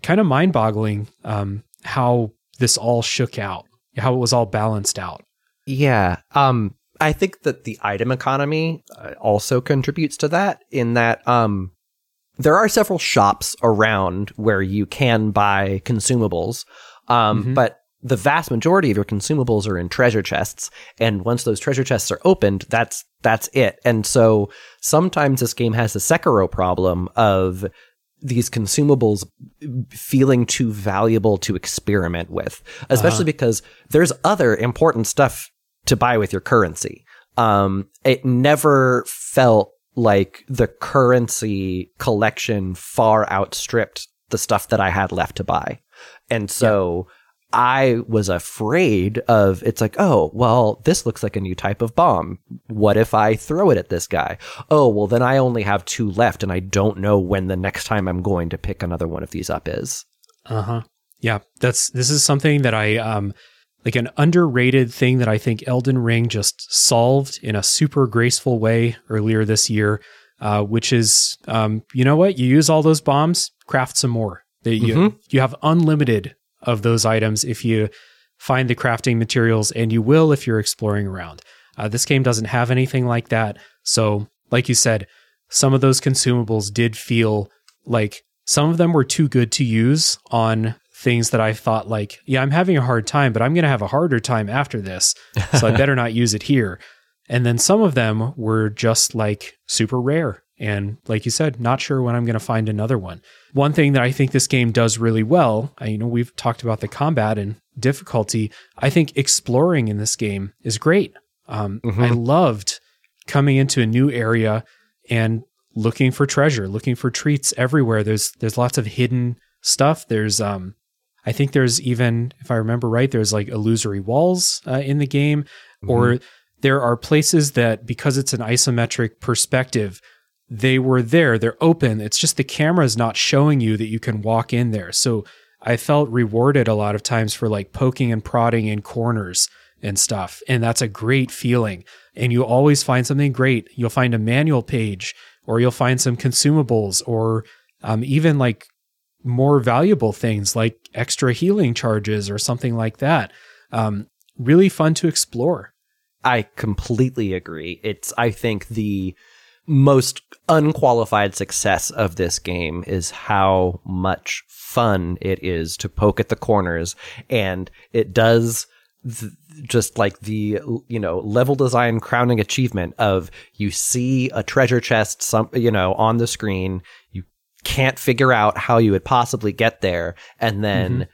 kind of mind boggling um, how this all shook out, how it was all balanced out. Yeah. Um, I think that the item economy uh, also contributes to that in that um, there are several shops around where you can buy consumables, um, Mhm. but the vast majority of your consumables are in treasure chests, and once those treasure chests are opened, that's that's it. And so sometimes this game has the Sekiro problem of these consumables feeling too valuable to experiment with, especially Uh-huh. because there's other important stuff to buy with your currency. Um, it never felt like the currency collection far outstripped the stuff that I had left to buy. And so I was afraid of it's like, oh, well, this looks like a new type of bomb. What if I throw it at this guy? Oh, well, then I only have two left and I don't know when the next time I'm going to pick another one of these up is. Uh huh. Yeah, that's this is something that I um like an underrated thing that I think Elden Ring just solved in a super graceful way earlier this year, uh, which is um you know what you use all those bombs, craft some more. They, you Mhm. you have unlimited of those items if you find the crafting materials, and you will if you're exploring around. Uh, this game doesn't have anything like that, so like you said, some of those consumables did feel like some of them were too good to use on things that I thought like, yeah, I'm having a hard time, but I'm going to have a harder time after this. So I [laughs] better not use it here. And then some of them were just like super rare. And like you said, not sure when I'm going to find another one. One thing that I think this game does really well, I, you know, we've talked about the combat and difficulty. I think exploring in this game is great. Um, Mhm. I loved coming into a new area and looking for treasure, looking for treats everywhere. There's there's lots of hidden stuff. There's um I think there's even if I remember right, there's like illusory walls uh, in the game or there are places that because it's an isometric perspective, they were there, they're open. It's just the camera is not showing you that you can walk in there. So I felt rewarded a lot of times for like poking and prodding in corners and stuff. And that's a great feeling. And you always find something great. You'll find a manual page or you'll find some consumables or um, even like more valuable things like extra healing charges or something like that. Um, really fun to explore. I completely agree. It's, I think, the most unqualified success of this game is how much fun it is to poke at the corners. And it does th- just like the, you know, level design crowning achievement of you see a treasure chest, some, you know, on the screen. You can't figure out how you would possibly get there. And then mm-hmm.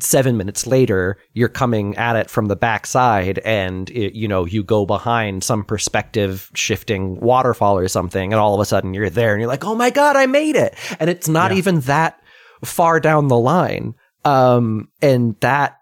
Seven minutes later, you're coming at it from the backside, and it, you know you go behind some perspective shifting waterfall or something, and all of a sudden you're there, and you're like, "Oh my god, I made it!" And it's not Yeah. even that far down the line, um, and that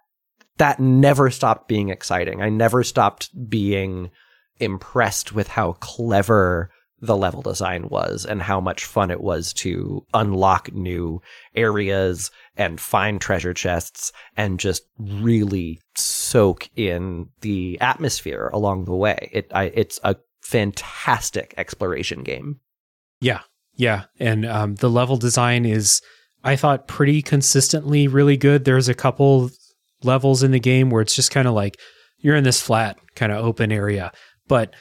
that never stopped being exciting. I never stopped being impressed with how clever the level design was and how much fun it was to unlock new areas and find treasure chests and just really soak in the atmosphere along the way. It I, it's a fantastic exploration game. Yeah, yeah, and um, the level design is, I thought, pretty consistently really good. There's a couple levels in the game where it's just kind of like you're in this flat, kind of open area, but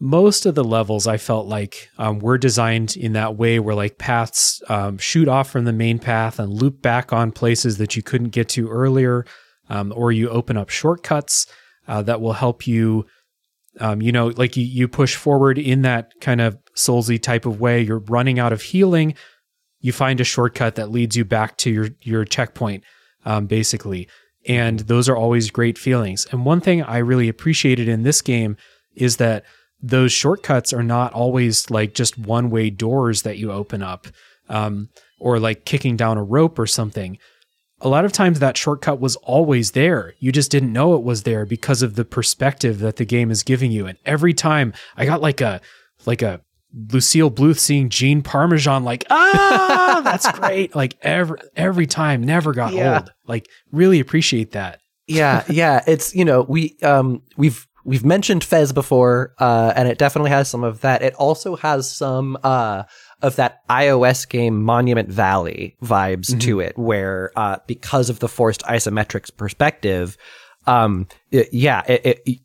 most of the levels I felt like um, were designed in that way where like paths um, shoot off from the main path and loop back on places that you couldn't get to earlier, um, or you open up shortcuts uh, that will help you. Um, you know, like you, you push forward in that kind of soulsy type of way. You're running out of healing. You find a shortcut that leads you back to your your checkpoint, um, basically. And those are always great feelings. And one thing I really appreciated in this game is that those shortcuts are not always like just one way doors that you open up um, or like kicking down a rope or something. A lot of times that shortcut was always there. You just didn't know it was there because of the perspective that the game is giving you. And every time I got like a like a Lucille Bluth seeing Gene Parmesan like ah [laughs] that's great like every every time never got yeah. old like really appreciate that yeah yeah it's you know we um we've we've mentioned Fez before, uh, and it definitely has some of that. It also has some uh, of that iOS game Monument Valley vibes mm-hmm. to it, where uh, because of the forced isometric perspective, um, it, yeah, it, it,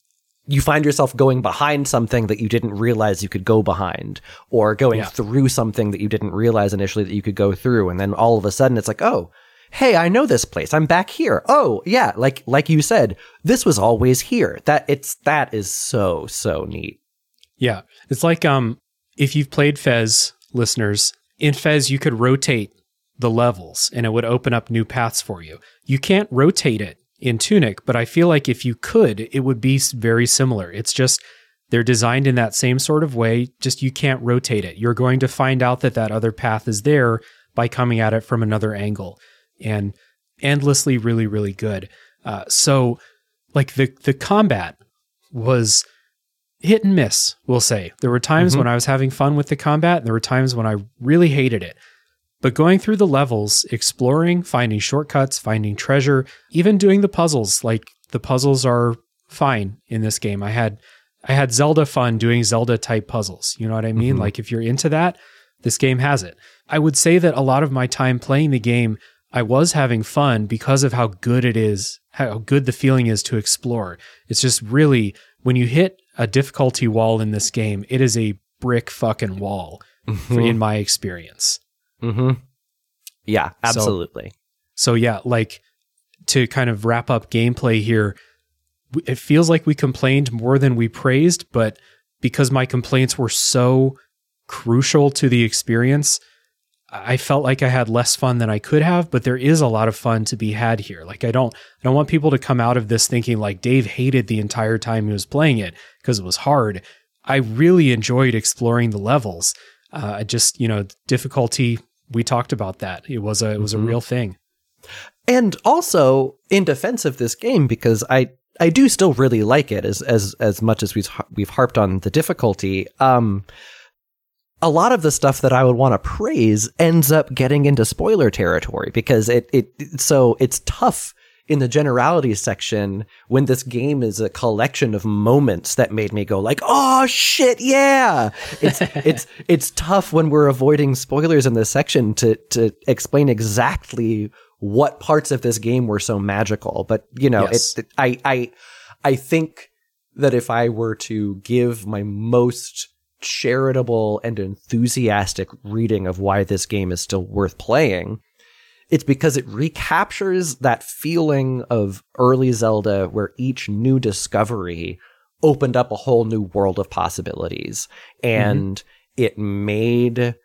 you find yourself going behind something that you didn't realize you could go behind, or going yeah. through something that you didn't realize initially that you could go through, and then all of a sudden it's like, oh hey, I know this place. I'm back here. Oh, yeah, like like you said, this was always here. That it's that is so so neat. Yeah. It's like um if you've played Fez, listeners, in Fez you could rotate the levels and it would open up new paths for you. You can't rotate it in Tunic, but I feel like if you could, it would be very similar. It's just they're designed in that same sort of way, just you can't rotate it. You're going to find out that that other path is there by coming at it from another angle and endlessly really really good. Uh, so like the the combat was hit and miss. We'll say there were times mm-hmm. when I was having fun with the combat, and there were times when I really hated it. But going through the levels, exploring, finding shortcuts, finding treasure, even doing the puzzles, like the puzzles are fine in this game. I had I had Zelda fun doing Zelda type puzzles. You know what I mean? Mm-hmm. Like if you're into that, this game has it. I would say that a lot of my time playing the game I was having fun because of how good it is, how good the feeling is to explore. It's just really, when you hit a difficulty wall in this game, it is a brick fucking wall mm-hmm. in my experience. Mm-hmm. Yeah, absolutely. So, so, yeah, like to kind of wrap up gameplay here, it feels like we complained more than we praised, but because my complaints were so crucial to the experience, I felt like I had less fun than I could have, but there is a lot of fun to be had here. Like I don't I don't want people to come out of this thinking like Dave hated the entire time he was playing it because it was hard. I really enjoyed exploring the levels. Uh, just you know difficulty. We talked about that. It was a it was mm-hmm. a real thing. And also in defense of this game, because I I do still really like it as as as much as we've we've harped on the difficulty. Um, a lot of the stuff that I would want to praise ends up getting into spoiler territory because it, it, so it's tough in the generality section when this game is a collection of moments that made me go like, "Oh shit, yeah." It's [laughs] it's it's tough when we're avoiding spoilers in this section to to explain exactly what parts of this game were so magical. But, you know, yes. it, it I I I think that if I were to give my most charitable and enthusiastic reading of why this game is still worth playing, it's because it recaptures that feeling of early Zelda where each new discovery opened up a whole new world of possibilities. And mm-hmm. it made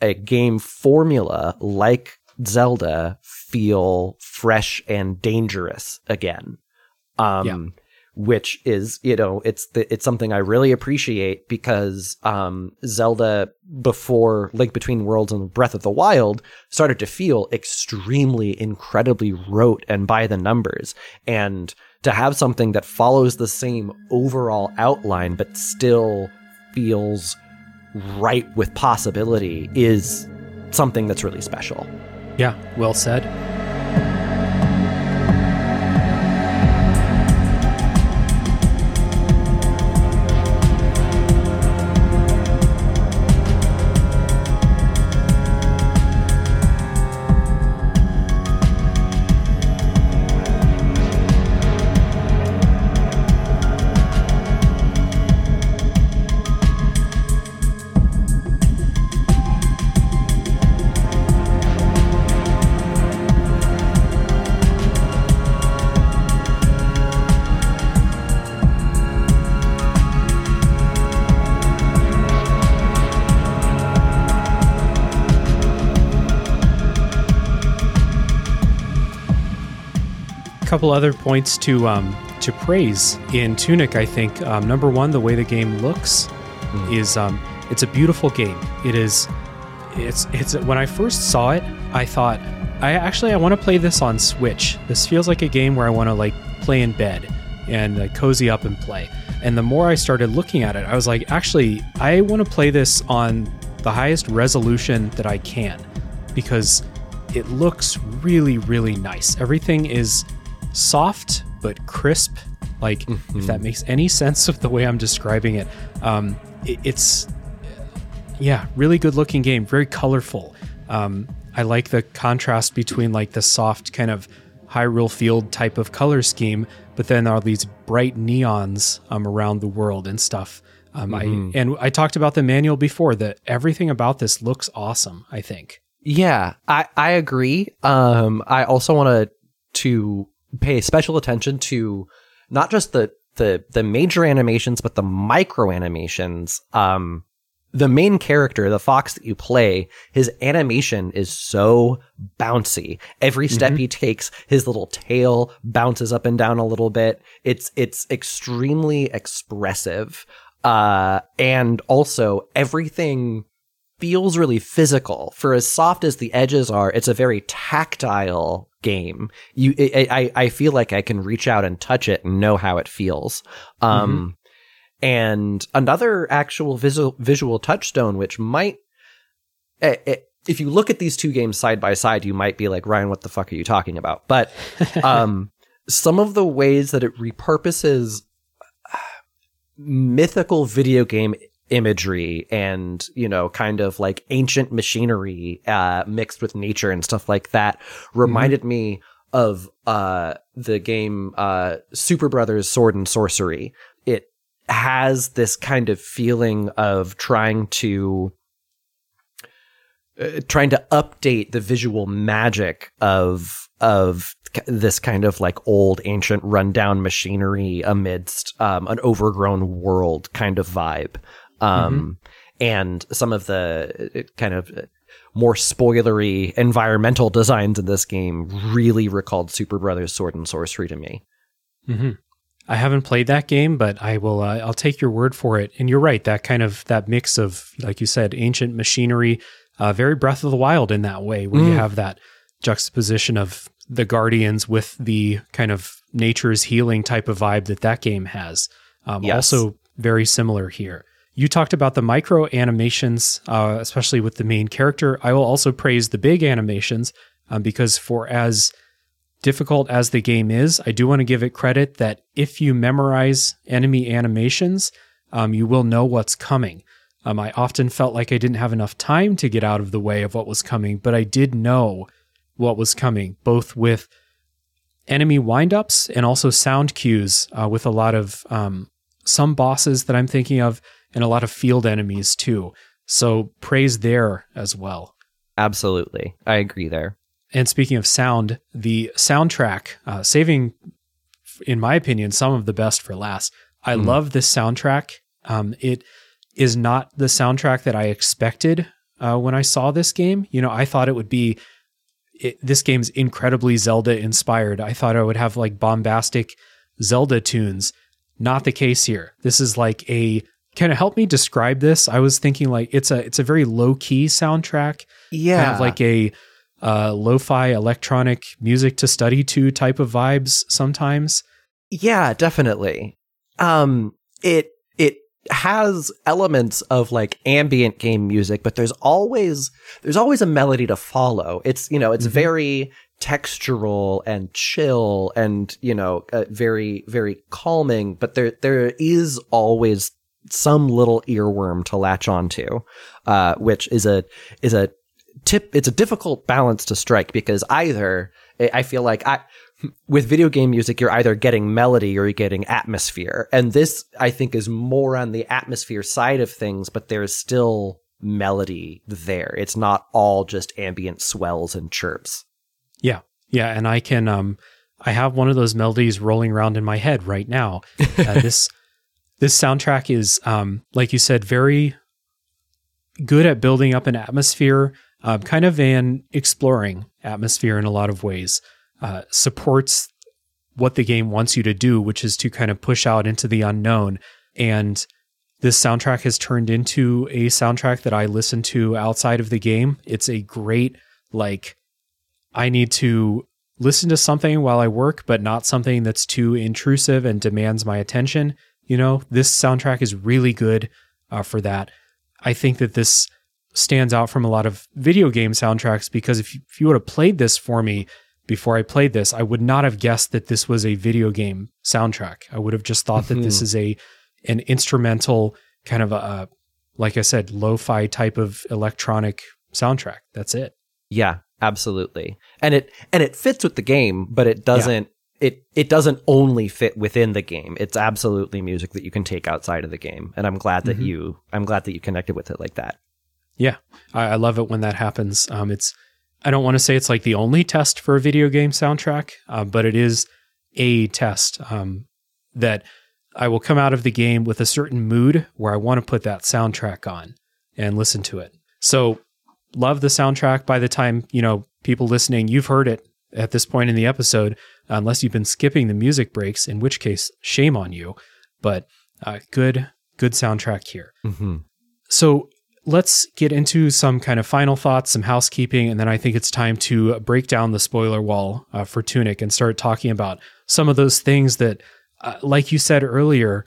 a game formula like Zelda feel fresh and dangerous again. Um, yeah which is you know it's the, it's something I really appreciate because um, Zelda before Link Between Worlds and Breath of the Wild started to feel extremely incredibly rote and by the numbers and to have something that follows the same overall outline but still feels right with possibility is something that's really special. Yeah, well said. Other points to um, to praise in Tunic. I think um, number one, the way the game looks mm. is um, it's a beautiful game. It is. It's it's when I first saw it, I thought I actually I want to play this on Switch. This feels like a game where I want to like play in bed and uh, cozy up and play. And the more I started looking at it, I was like, actually, I want to play this on the highest resolution that I can because it looks really, really nice. Everything is soft but crisp. Like, mm-hmm. if that makes any sense of the way I'm describing it, um, it it's yeah, really good looking game, very colorful. Um, I like the contrast between like the soft kind of Hyrule Field type of color scheme, but then all these bright neons um, around the world and stuff. Um, mm-hmm. I and I talked about the manual before. That everything about this looks awesome. I think. Yeah, I I agree. Um, I also want to to pay special attention to not just the the the major animations, but the micro animations. Um, the main character, the fox that you play, his animation is so bouncy. Every step mm-hmm. he takes, his little tail bounces up and down a little bit. It's it's extremely expressive. Uh, and also everything feels really physical. For as soft as the edges are, it's a very tactile game. You, I, I feel like I can reach out and touch it and know how it feels. Um, mm-hmm. And another actual visual visual touchstone, which might, eh, eh, if you look at these two games side by side, you might be like, Ryan, what the fuck are you talking about? But [laughs] um, some of the ways that it repurposes mythical video game imagery and you know kind of like ancient machinery uh, mixed with nature and stuff like that reminded mm-hmm. me of uh, the game uh, Superbrothers Sword and Sworcery It has this kind of feeling of trying to uh, trying to update the visual magic of of this kind of like old ancient rundown machinery amidst um, an overgrown world kind of vibe um, mm-hmm. and some of the uh, kind of uh, more spoilery environmental designs in this game really recalled Superbrothers Sword and Sworcery to me. Mm-hmm. I haven't played that game, but I will. Uh, I'll take your word for it. And you're right. That kind of that mix of, like you said, ancient machinery, uh, very Breath of the Wild in that way, where mm. you have that juxtaposition of the Guardians with the kind of nature's healing type of vibe that that game has. Um, yes. Also, very similar here. You talked about the micro animations, uh, especially with the main character. I will also praise the big animations um, because for as difficult as the game is, I do want to give it credit that if you memorize enemy animations, um, you will know what's coming. Um, I often felt like I didn't have enough time to get out of the way of what was coming, but I did know what was coming, both with enemy windups and also sound cues uh, with a lot of um, some bosses that I'm thinking of and a lot of field enemies too. So praise there as well. Absolutely. I agree there. And speaking of sound, the soundtrack, uh, saving, in my opinion, some of the best for last. I mm. love this soundtrack. Um, it is not the soundtrack that I expected uh, when I saw this game. You know, I thought it would be. It, this game's incredibly Zelda inspired. I thought I would have like bombastic Zelda tunes. Not the case here. This is like a kind of help me describe this. I was thinking like it's a it's a very low key soundtrack. Yeah, kind of like a uh, lo-fi electronic music to study to type of vibes sometimes. Yeah, definitely. Um, it it has elements of like ambient game music, but there's always there's always a melody to follow. It's you know it's mm-hmm. very textural and chill and you know uh, very very calming, but there there is always some little earworm to latch onto, uh, which is a is a tip it's a difficult balance to strike because either I feel like I with video game music you're either getting melody or you're getting atmosphere. And this I think is more on the atmosphere side of things, but there's still melody there. It's not all just ambient swells and chirps. Yeah. Yeah, and I can um I have one of those melodies rolling around in my head right now. Uh, [laughs] this this soundtrack is um like you said very good at building up an atmosphere uh, kind of an exploring atmosphere in a lot of ways. Uh, supports what the game wants you to do, which is to kind of push out into the unknown. And this soundtrack has turned into a soundtrack that I listen to outside of the game. It's a great, like, I need to listen to something while I work, but not something that's too intrusive and demands my attention. You know, this soundtrack is really good uh, for that. I think that this stands out from a lot of video game soundtracks because if you, if you would have played this for me before I played this, I would not have guessed that this was a video game soundtrack. I would have just thought mm-hmm. that this mm-hmm. is a an instrumental kind of a like I said, lo-fi type of electronic soundtrack. That's it. Yeah, absolutely. And it and it fits with the game, but it doesn't. It it doesn't only fit within the game. It's absolutely music that you can take outside of the game. And I'm glad that mm-hmm. you I'm glad that you connected with it like that. Yeah. I, I love it when that happens. Um it's I don't want to say it's like the only test for a video game soundtrack, uh, but it is a test um, that I will come out of the game with a certain mood where I want to put that soundtrack on and listen to it. So love the soundtrack. By the time, you know, people listening, you've heard it at this point in the episode, unless you've been skipping the music breaks, in which case, shame on you. But uh, good, good soundtrack here. Mm-hmm. So let's get into some kind of final thoughts, some housekeeping, and then I think it's time to break down the spoiler wall uh, for Tunic and start talking about some of those things that, uh, like you said earlier,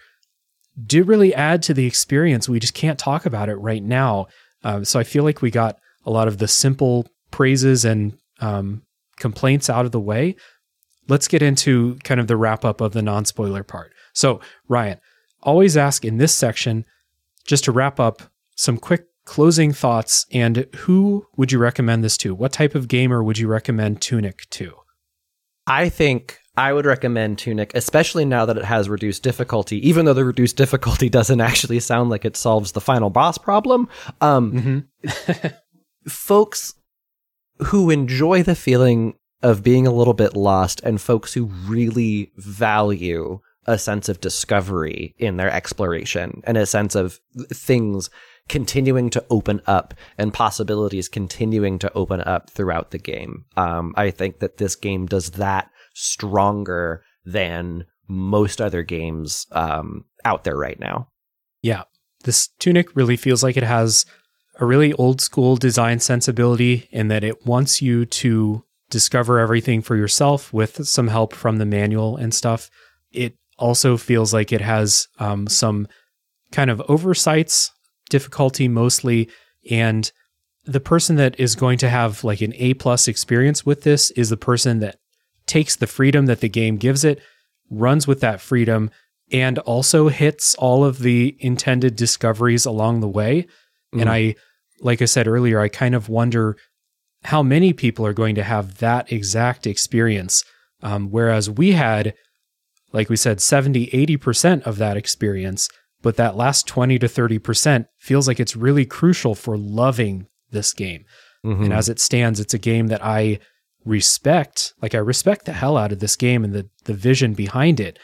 do really add to the experience. We just can't talk about it right now. Uh, so I feel like we got a lot of the simple praises and um, complaints out of the way. Let's get into kind of the wrap up of the non spoiler part. So, Ryan, always ask in this section, just to wrap up, some quick closing thoughts and who would you recommend this to? What type of gamer would you recommend Tunic to? I think I would recommend Tunic, especially now that it has reduced difficulty, even though the reduced difficulty [laughs] doesn't actually sound like it solves the final boss problem. Um, mm-hmm. [laughs] folks who enjoy the feeling of being a little bit lost and folks who really value a sense of discovery in their exploration and a sense of things continuing to open up and possibilities continuing to open up throughout the game. Um, I think that this game does that stronger than most other games um, out there right now. Yeah. This Tunic really feels like it has a really old school design sensibility in that it wants you to discover everything for yourself with some help from the manual and stuff. It also feels like it has um, some kind of oversights difficulty mostly and the person that is going to have like an A plus experience with this is the person that takes the freedom that the game gives it, runs with that freedom, and also hits all of the intended discoveries along the way. Mm. And I, like I said earlier, I kind of wonder how many people are going to have that exact experience. Um, whereas we had, like we said, 70, 80% of that experience but that last 20 to 30% feels like it's really crucial for loving this game. Mm-hmm. And as it stands, it's a game that I respect. Like I respect the hell out of this game and the the vision behind it.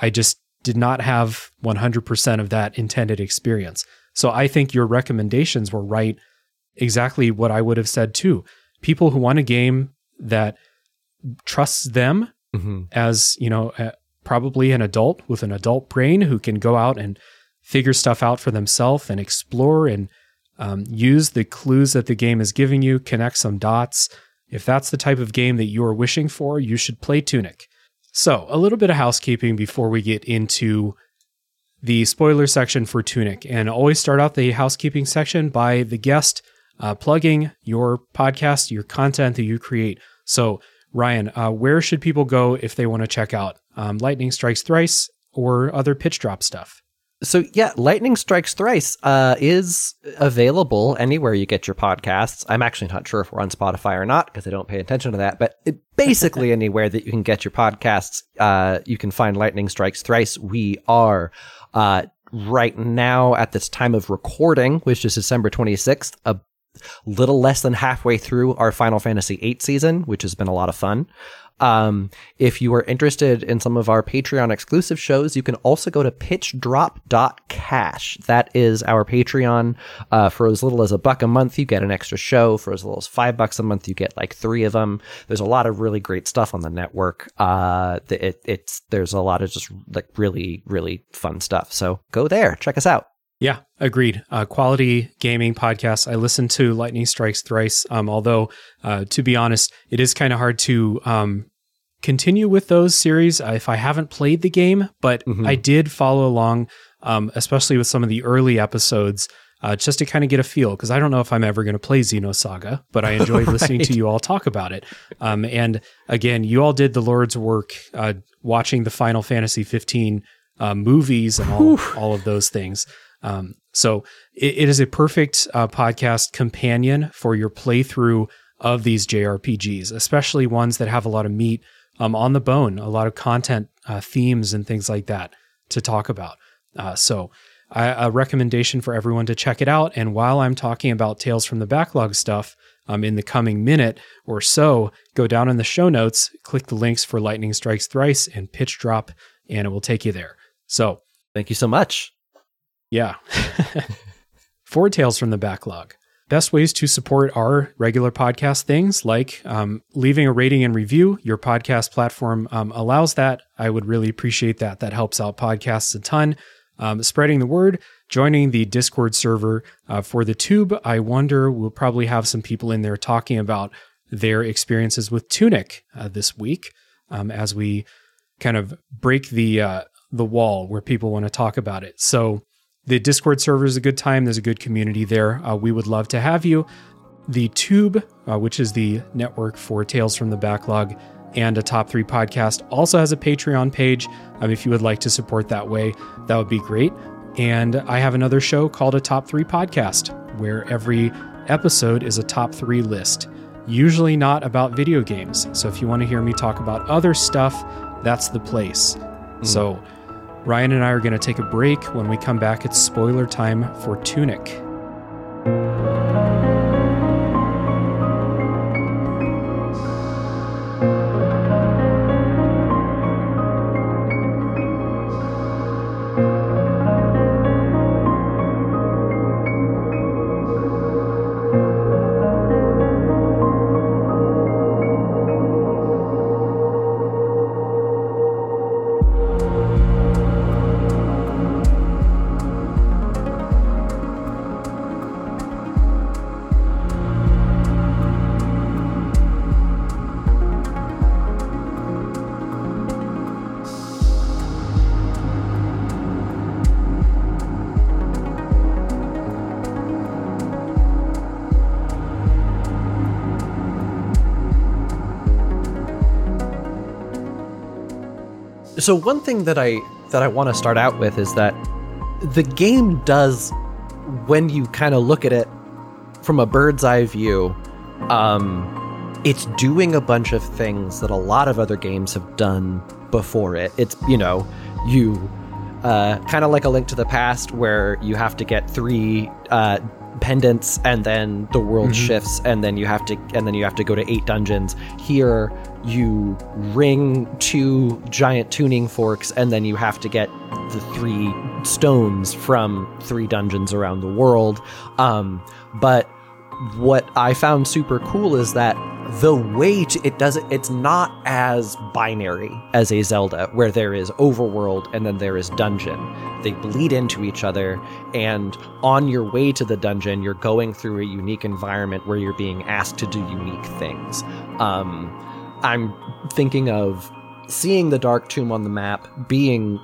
I just did not have 100% of that intended experience. So I think your recommendations were right exactly what I would have said too. People who want a game that trusts them mm-hmm. as, you know, probably an adult with an adult brain who can go out and figure stuff out for themselves and explore and um, use the clues that the game is giving you, connect some dots. If that's the type of game that you are wishing for, you should play Tunic. So, a little bit of housekeeping before we get into the spoiler section for Tunic. And always start out the housekeeping section by the guest uh, plugging your podcast, your content that you create. So, Ryan, uh, where should people go if they want to check out um, Lightning Strikes Thrice or other pitch drop stuff? So yeah, Lightning Strikes Thrice uh, is available anywhere you get your podcasts. I'm actually not sure if we're on Spotify or not because I don't pay attention to that. But it, [laughs] basically, anywhere that you can get your podcasts, uh, you can find Lightning Strikes Thrice. We are uh, right now at this time of recording, which is December 26th, a little less than halfway through our Final Fantasy VIII season, which has been a lot of fun. Um, if you are interested in some of our Patreon exclusive shows, you can also go to pitchdrop.cash. That is our Patreon. Uh, for as little as a buck a month, you get an extra show. For as little as five bucks a month, you get like three of them. There's a lot of really great stuff on the network. Uh, it, it's, there's a lot of just like really, really fun stuff. So go there, check us out. Yeah, agreed. Uh, quality gaming podcast. I listen to Lightning Strikes Thrice. Um, although, uh, to be honest, it is kind of hard to um, continue with those series uh, if I haven't played the game. But mm-hmm. I did follow along, um, especially with some of the early episodes, uh, just to kind of get a feel. Because I don't know if I'm ever going to play Xenosaga, but I enjoyed right. [laughs] listening to you all talk about it. Um, and again, you all did the Lord's work uh, watching the Final Fantasy 15 uh, movies and all, all of those things. Um, so it, it is a perfect uh, podcast companion for your playthrough of these JRPGs, especially ones that have a lot of meat um, on the bone, a lot of content, uh, themes, and things like that to talk about. Uh, so, I, a recommendation for everyone to check it out. And while I'm talking about Tales from the Backlog stuff um, in the coming minute or so, go down in the show notes, click the links for Lightning Strikes Thrice and Pitch Drop, and it will take you there. So, thank you so much. Yeah. [laughs] For tales from the backlog. Best ways to support our regular podcast things like um, leaving a rating and review. Your podcast platform um, allows that. I would really appreciate that. That helps out podcasts a ton. Um, spreading the word, joining the Discord server uh, for the tube. I wonder we'll probably have some people in there talking about their experiences with Tunic uh, this week um, as we kind of break the uh, the wall where people want to talk about it. So the Discord server is a good time. There's a good community there. Uh, we would love to have you. The Tube, uh, which is the network for Tales from the Backlog and a top three podcast, also has a Patreon page. Um, if you would like to support that way, that would be great. And I have another show called a top three podcast, where every episode is a top three list, usually not about video games. So if you want to hear me talk about other stuff, that's the place. Mm. So, Ryan and I are going to take a break. When we come back, it's spoiler time for Tunic. So one thing that I that I want to start out with is that the game does when you kind of look at it from a bird's eye view, um, it's doing a bunch of things that a lot of other games have done before it. It's you know, you uh, kind of like a link to the past where you have to get three uh, pendants and then the world mm-hmm. shifts and then you have to and then you have to go to eight dungeons here you ring two giant tuning forks and then you have to get the three stones from three dungeons around the world um, but what i found super cool is that the way it does it it's not as binary as a zelda where there is overworld and then there is dungeon. They bleed into each other and on your way to the dungeon you're going through a unique environment where you're being asked to do unique things. Um, i'm thinking of seeing the dark tomb on the map being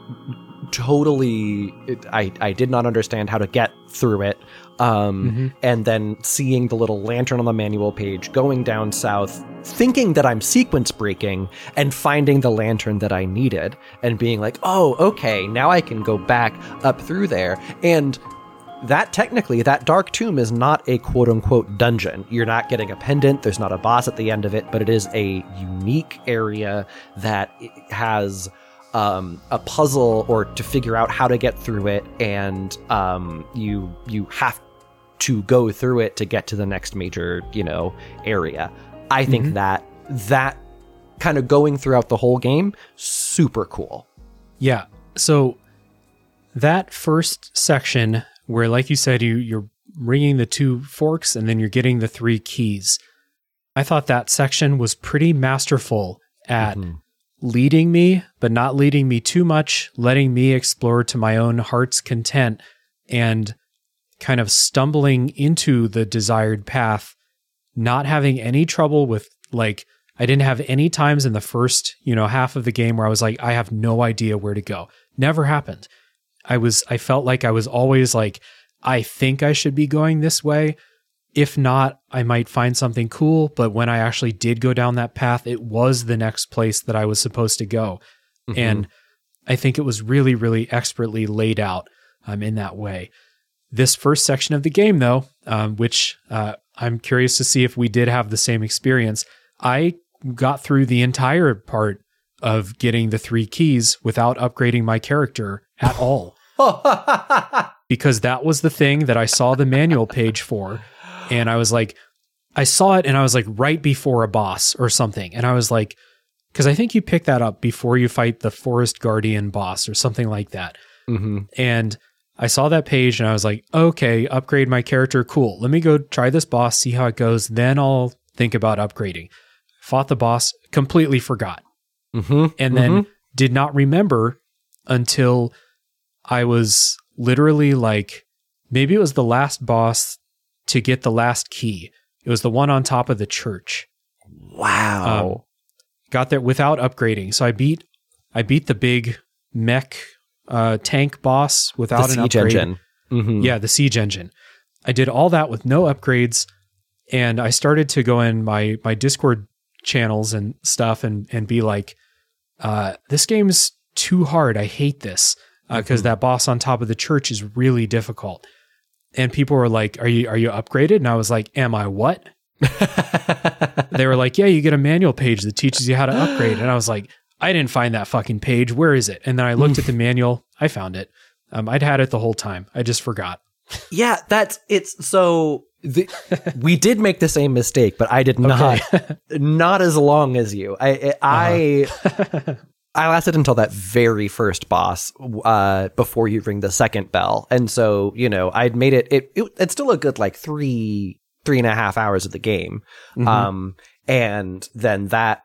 totally I, I did not understand how to get through it um, mm-hmm. and then seeing the little lantern on the manual page, going down south, thinking that I'm sequence breaking, and finding the lantern that I needed, and being like, oh, okay, now I can go back up through there. And that technically, that dark tomb is not a quote unquote dungeon. You're not getting a pendant, there's not a boss at the end of it, but it is a unique area that has. Um, a puzzle or to figure out how to get through it and um, you you have to go through it to get to the next major, you know, area. I think mm-hmm. that that kind of going throughout the whole game, super cool. Yeah. So that first section where like you said you you're ringing the two forks and then you're getting the three keys. I thought that section was pretty masterful at Mhm. leading me, but not leading me too much, letting me explore to my own heart's content and kind of stumbling into the desired path, not having any trouble with like I didn't have any times in the first, you know, half of the game where I was like I have no idea where to go. Never happened. I was I felt like I was always like I think I should be going this way. If not, I might find something cool, but when I actually did go down that path, it was the next place that I was supposed to go. Mhm. And I think it was really, really expertly laid out um, in that way. This first section of the game, though, um, which uh, I'm curious to see if we did have the same experience, I got through the entire part of getting the three keys without upgrading my character at all [laughs] because that was the thing that I saw the manual page for. And I was like, I saw it and I was like right before a boss or something. And I was like, because I think you pick that up before you fight the Forest Guardian boss or something like that. Mhm. And I saw that page and I was like, okay, upgrade my character. Cool. Let me go try this boss, see how it goes. Then I'll think about upgrading. Fought the boss, completely forgot Mhm. and then did not remember until I was literally like maybe it was the last boss to get the last key. It was the one on top of the church. wow. Um, Got there without upgrading. So I beat I beat the big mech uh, tank boss the without an siege upgrade. engine. Mhm. Yeah, the siege engine. I did all that with no upgrades, and I started to go in my my Discord channels and stuff and and be like, uh, "This game's too hard. I hate this because Mhm. that boss on top of the church is really difficult." And people were like, "Are you are you upgraded?" And I was like, "Am I what?" [laughs] They were like, "Yeah, you get a manual page that teaches you how to upgrade." And I was like, "I didn't find that fucking page. Where is it?" And then I looked at the manual. I found it. Um, I'd had it the whole time. I just forgot. yeah, that's it's so the, we did make the same mistake, but I did not [laughs] not as long as you. I I [laughs] I lasted until that very first boss uh, before you ring the second bell, and so you know I'd made it. It, it it's still a good like three three and a half hours of the game, Mhm. um, and then that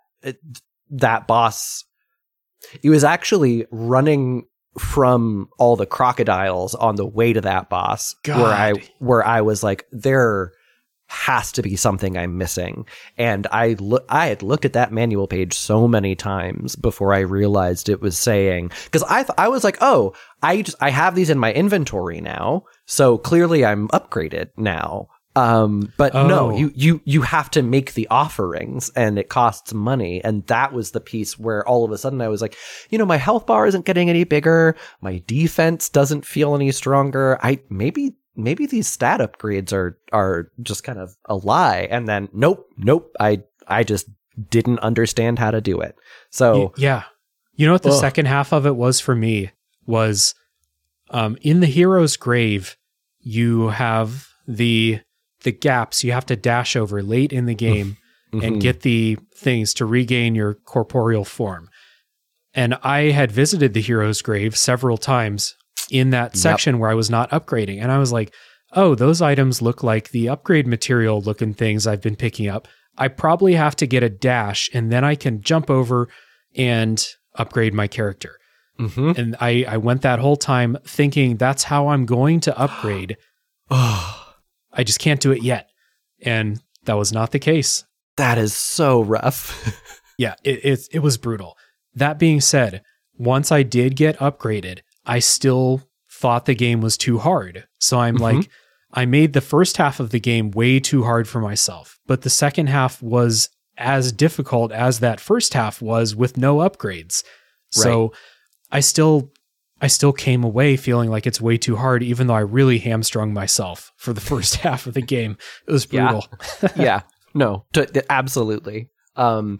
that boss, it was actually running from all the crocodiles on the way to that boss, where I where I was like there has to be something I'm missing. And I look, I had looked at that manual page so many times before I realized it was saying because I th- I was like, oh, I just I have these in my inventory now, so clearly I'm upgraded now. Um, but no, Oh. you you you have to make the offerings, and it costs money. And that was the piece where all of a sudden I was like, you know, my health bar isn't getting any bigger, my defense doesn't feel any stronger. I maybe maybe these stat upgrades are are just kind of a lie and then nope nope i i just didn't understand how to do it so yeah. You know what the Ugh. second half of it was for me was um, in the hero's grave, you have the the gaps you have to dash over late in the game and mhm. get the things to regain your corporeal form. And I had visited the hero's grave several times in that Yep. section where I was not upgrading. And I was like, oh, those items look like the upgrade material looking things I've been picking up. I probably have to get a dash and then I can jump over and upgrade my character. Mhm. And I, I went that whole time thinking that's how I'm going to upgrade. [gasps] oh I just can't do it yet. And that was not the case. that is so rough [laughs] Yeah, it, it it was brutal. That being said, once I did get upgraded, I still thought the game was too hard. So I'm Mhm. like, I made the first half of the game way too hard for myself, but the second half was as difficult as that first half was with no upgrades. So I still I still came away feeling like it's way too hard, even though I really hamstrung myself for the [laughs] first half of the game. It was Yeah. brutal. [laughs] yeah no t- t- absolutely um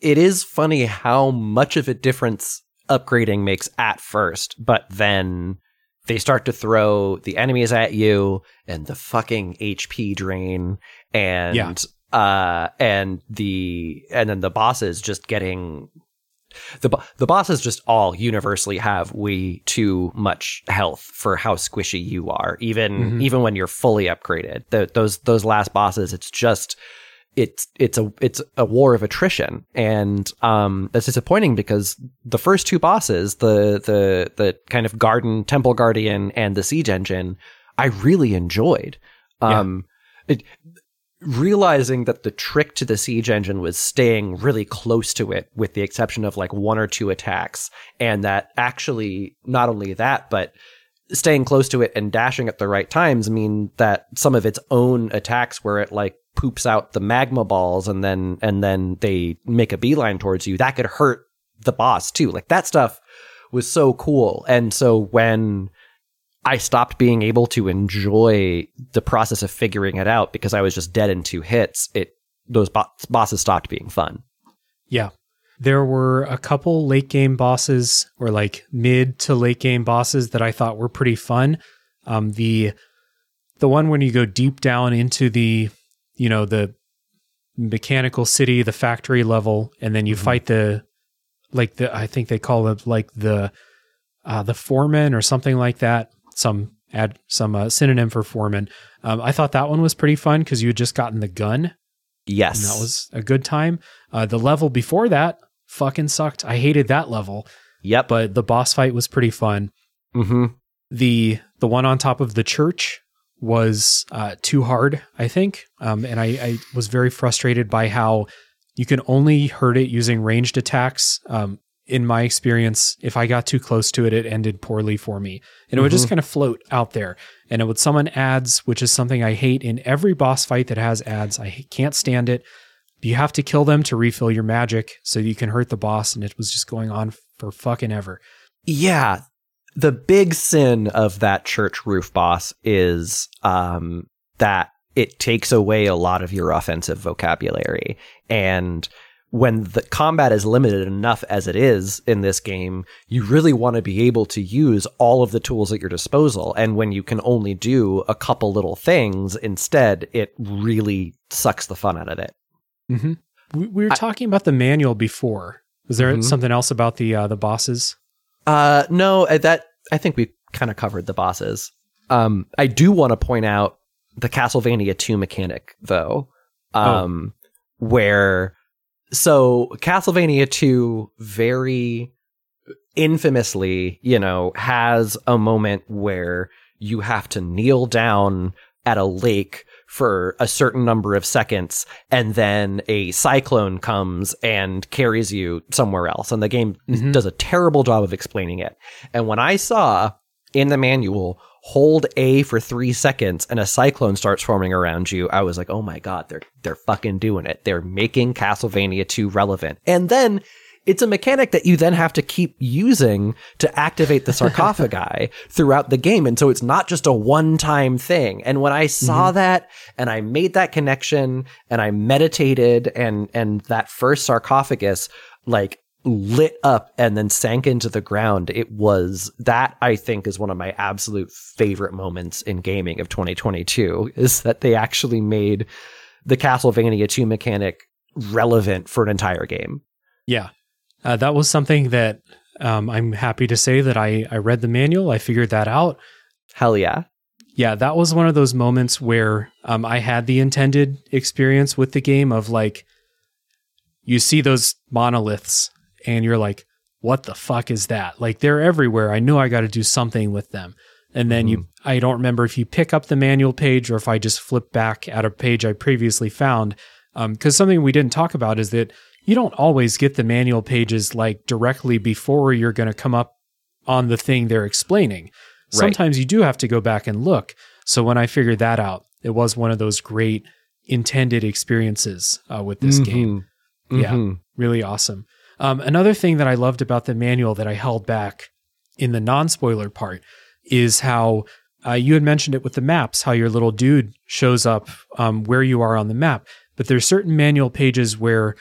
it is funny how much of a difference upgrading makes at first but then they start to throw the enemies at you and the fucking hp drain and Yeah. uh, and the and then the bosses just getting the the bosses just all universally have way too much health for how squishy you are. Even Mhm. even when you're fully upgraded, the, those those last bosses, it's just it's it's a it's a war of attrition, and um, that's disappointing because the first two bosses, the the the kind of garden temple guardian and the siege engine, I really enjoyed. Yeah. Um, it, realizing that the trick to the siege engine was staying really close to it with the exception of like one or two attacks and that actually not only that but staying close to it and dashing at the right times mean that some of its own attacks where it like poops out the magma balls and then and then they make a beeline towards you that could hurt the boss too. Like that stuff was so cool. And so when I stopped being able to enjoy the process of figuring it out because I was just dead in two hits. It those bo- bosses stopped being fun. Yeah. There were a couple late game bosses or like mid to late game bosses that I thought were pretty fun. Um, the the one when you go deep down into the you know the mechanical city, the factory level, and then you Mhm. fight the like the I think they call it like the uh, the foreman or something like that. Some add some uh, synonym for foreman. Um, I thought that one was pretty fun because you had just gotten the gun Yes, and that was a good time. Uh, the level before that fucking sucked. I hated that level, yep. but the boss fight was pretty fun. hmm The the one on top of the church was uh, too hard, I think, um, and I, I was very frustrated by how you can only hurt it using ranged attacks. Um, in my experience, if I got too close to it, it ended poorly for me, and it would just kind of float out there. And it would summon ads, which is something I hate in every boss fight that has ads. I can't stand it. You have to kill them to refill your magic so you can hurt the boss, and it was just going on for fucking ever. Yeah, the big sin of that church roof boss is um, that it takes away a lot of your offensive vocabulary and when the combat is limited enough as it is in this game, you really want to be able to use all of the tools at your disposal. And when you can only do a couple little things instead, it really sucks the fun out of it. Mm-hmm. We, we were I- talking about the manual before. Was there Mhm. something else about the uh, the bosses? Uh, no, uh, that I think we kind of covered the bosses. Um, I do want to point out the Castlevania 2 mechanic though, um, where so Castlevania 2 very infamously, you know, has a moment where you have to kneel down at a lake for a certain number of seconds and then a cyclone comes and carries you somewhere else and the game Mhm. does a terrible job of explaining it and when i saw in the manual hold a for 3 seconds and a cyclone starts forming around you i was like oh my god they're they're fucking doing it they're making castlevania 2 relevant and then it's a mechanic that you then have to keep using to activate the sarcophagi [laughs] throughout the game. And so it's not just a one time thing. And when I saw mm-hmm. that and I made that connection and I meditated and, and that first sarcophagus like lit up and then sank into the ground, it was that I think is one of my absolute favorite moments in gaming of 2022 is that they actually made the Castlevania 2 mechanic relevant for an entire game. Yeah, uh, that was something that um, I'm happy to say that I I read the manual. I figured that out. Hell yeah. Yeah, that was one of those moments where um, I had the intended experience with the game of like, you see those monoliths and you're like, what the fuck is that? Like they're everywhere. I know I got to do something with them. And then you, I don't remember if you pick up the manual page or if I just flip back at a page I previously found. Because something we didn't talk about is that you don't always get the manual pages like directly before you're going to come up on the thing they're explaining. Right. Sometimes you do have to go back and look. So when I figured that out, it was one of those great intended experiences uh, with this game. Mhm. Yeah. Mhm. Really awesome. Um, another thing that I loved about the manual that I held back in the non spoiler part is how uh, you had mentioned it with the maps, how your little dude shows up um, where you are on the map. But there's certain manual pages where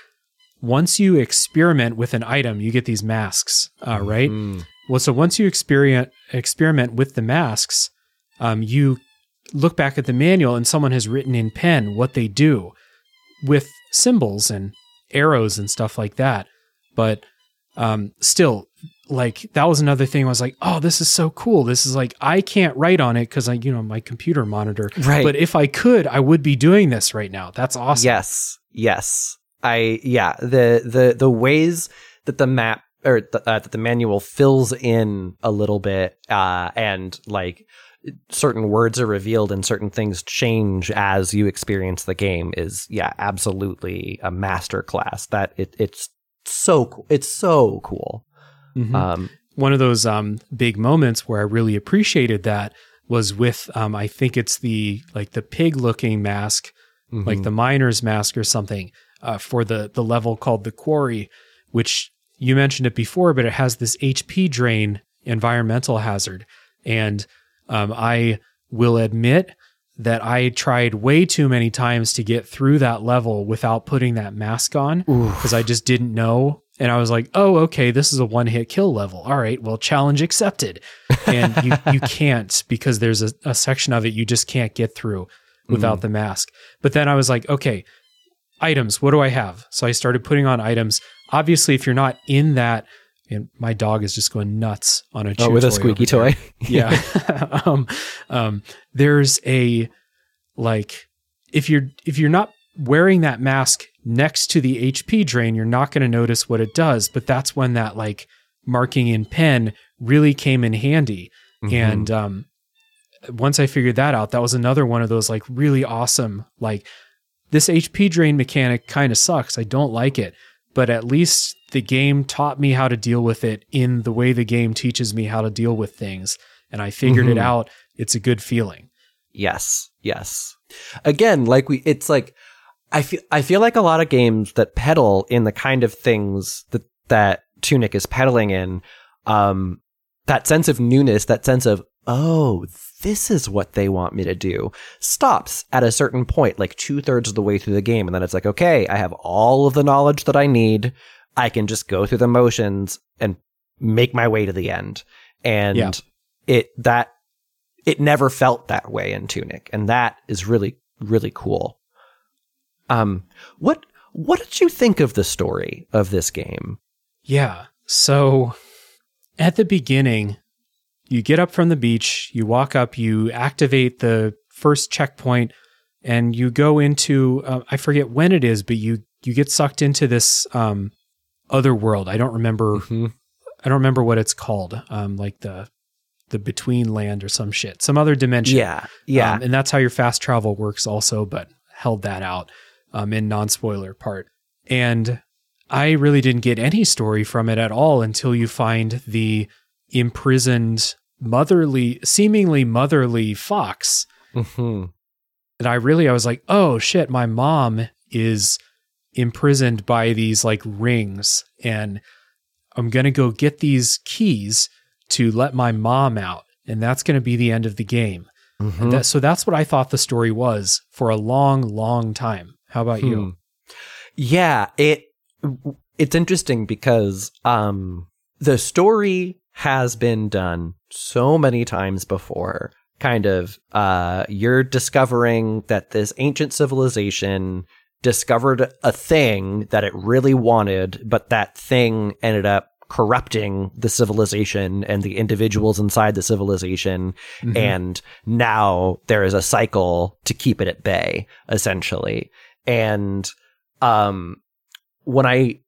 once you experiment with an item, you get these masks, uh, right? Mm. Well, so once you experiment experiment with the masks, um, you look back at the manual and someone has written in pen what they do. with symbols and arrows and stuff like that. But um, still, like that was another thing. I was like, oh, this is so cool. This is like I can't write on it because I, you know, my computer monitor. Right. But if I could, I would be doing this right now. That's awesome. Yes, yes. I yeah the the the ways that the map or the, uh, that the manual fills in a little bit uh, and like certain words are revealed and certain things change as you experience the game is yeah absolutely a master class that it, it's so cool it's so cool Mhm. um One of those um, big moments where I really appreciated that was with um, I think it's the like the pig looking mask like mhm. the miner's mask or something uh, for the the level called the quarry which you mentioned it before but it has this hp drain environmental hazard and um, i will admit that i tried way too many times to get through that level without putting that mask on because i just didn't know and i was like oh okay this is a one hit kill level all right well challenge accepted and you, [laughs] you can't because there's a, a section of it you just can't get through without mm. the mask. But then I was like, okay, items, what do I have? So I started putting on items. Obviously, if you're not in that, and my dog is just going nuts on a oh with a squeaky toy Yeah. [laughs] um, um, there's a like if you're if you're not wearing that mask next to the HP drain, you're not going to notice what it does. But that's when that like marking in pen really came in handy. Mhm. And um, once I figured that out, that was another one of those like really awesome, like this HP drain mechanic kind of sucks. I don't like it, but at least the game taught me how to deal with it in the way the game teaches me how to deal with things. And I figured it Mhm. out. It's a good feeling. Yes, yes. Again, like we, it's like I feel I feel like a lot of games that peddle in the kind of things that that Tunic is peddling in, um, that sense of newness, that sense of oh, this is what they want me to do, stops at a certain point, like two thirds of the way through the game, and then it's like, okay, I have all of the knowledge that I need. I can just go through the motions and make my way to the end, and Yeah. it that it never felt that way in Tunic, and that is really really cool. Um, what what did you think of the story of this game? Yeah. So at the beginning, you get up from the beach, you walk up, you activate the first checkpoint, and you go into uh, I forget when it is, but you you get sucked into this um, other world. I don't remember. I don't remember what it's called. Um, like the the between land or some shit, some other dimension. Yeah, yeah, Um, and that's how your fast travel works also, but held that out um, in non spoiler part. And I really didn't get any story from it at all until you find the imprisoned motherly, seemingly motherly fox. hmm And I really, I was like, oh shit, my mom is imprisoned by these like rings. And I'm going to go get these keys to let my mom out. And that's going to be the end of the game. Mhm. And that, so that's what I thought the story was for a long, long time. How about you? Hmm. Yeah, it it's interesting because um the story has been done so many times before. Kind of uh you're discovering that this ancient civilization discovered a thing that it really wanted, but that thing ended up corrupting the civilization and the individuals inside the civilization Mhm. and now there is a cycle to keep it at bay essentially and um when i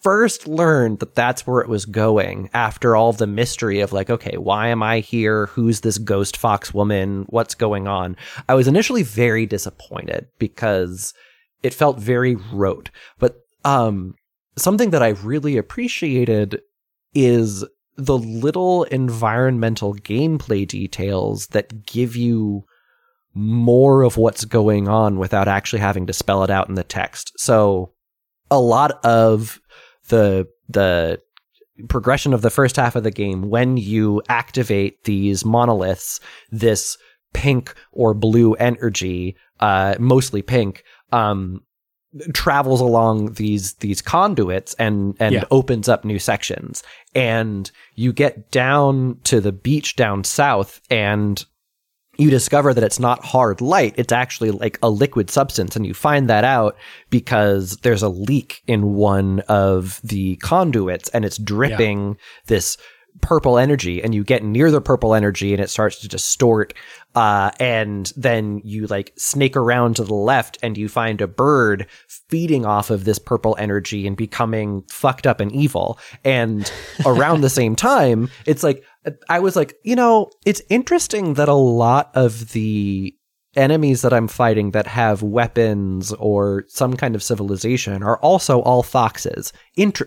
first learned that that's where it was going after all the mystery of like okay why am i here? Who's this ghost fox woman? What's going on? I was initially very disappointed because it felt very rote. But um something that i really appreciated is the little environmental gameplay details that give you more of what's going on without actually having to spell it out in the text. So a lot of the the progression of the first half of the game when you activate these monoliths, this pink or blue energy, uh, mostly pink, um, travels along these these conduits and and Yeah. opens up new sections. And you get down to the beach down south and you discover that it's not hard light. It's actually like a liquid substance. And you find that out because there's a leak in one of the conduits and it's dripping yeah. this purple energy and you get near the purple energy and it starts to distort uh, and then you like snake around to the left and you find a bird feeding off of this purple energy and becoming fucked up and evil and around the [laughs] same time it's like i was like you know it's interesting that a lot of the enemies that I'm fighting that have weapons or some kind of civilization are also all foxes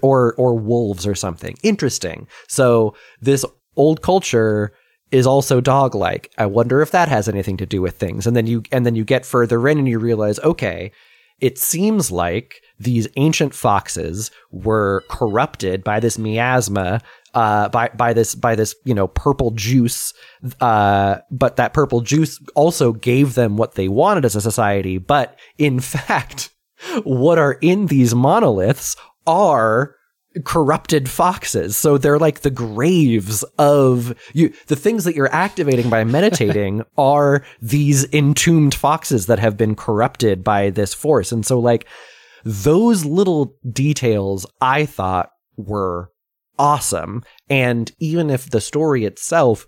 or or wolves or something. Interesting. So this old culture is also dog like. I wonder if that has anything to do with things. And then you and then you get further in and you realize, okay, it seems like these ancient foxes were corrupted by this miasma uh, by by this by this you know purple juice, uh, but that purple juice also gave them what they wanted as a society. But in [laughs] fact, what are in these monoliths are corrupted foxes. So they're like the graves of you. The things that you're activating by meditating [laughs] are these entombed foxes that have been corrupted by this force. And so like those little details I thought were awesome. And even if the story itself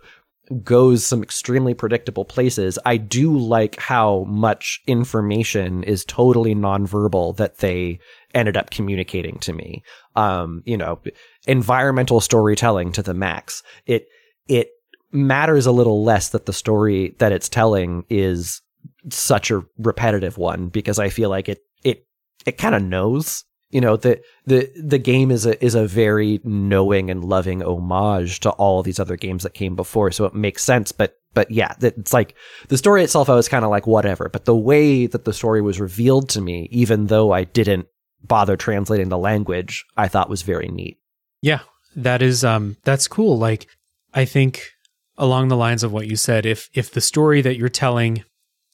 goes some extremely predictable places, I do like how much information is totally nonverbal that they ended up communicating to me. Um, you know, environmental storytelling to the max. It, it matters a little less that the story that it's telling is such a repetitive one because I feel like it, it, it kind of knows you know the the the game is a is a very knowing and loving homage to all these other games that came before. So it makes sense but but yeah it's like the story itself i was kind of like whatever. But the way that the story was revealed to me even though i didn't bother translating the language i thought was very neat. Yeah that is um that's cool. Like i think along the lines of what you said if if the story that you're telling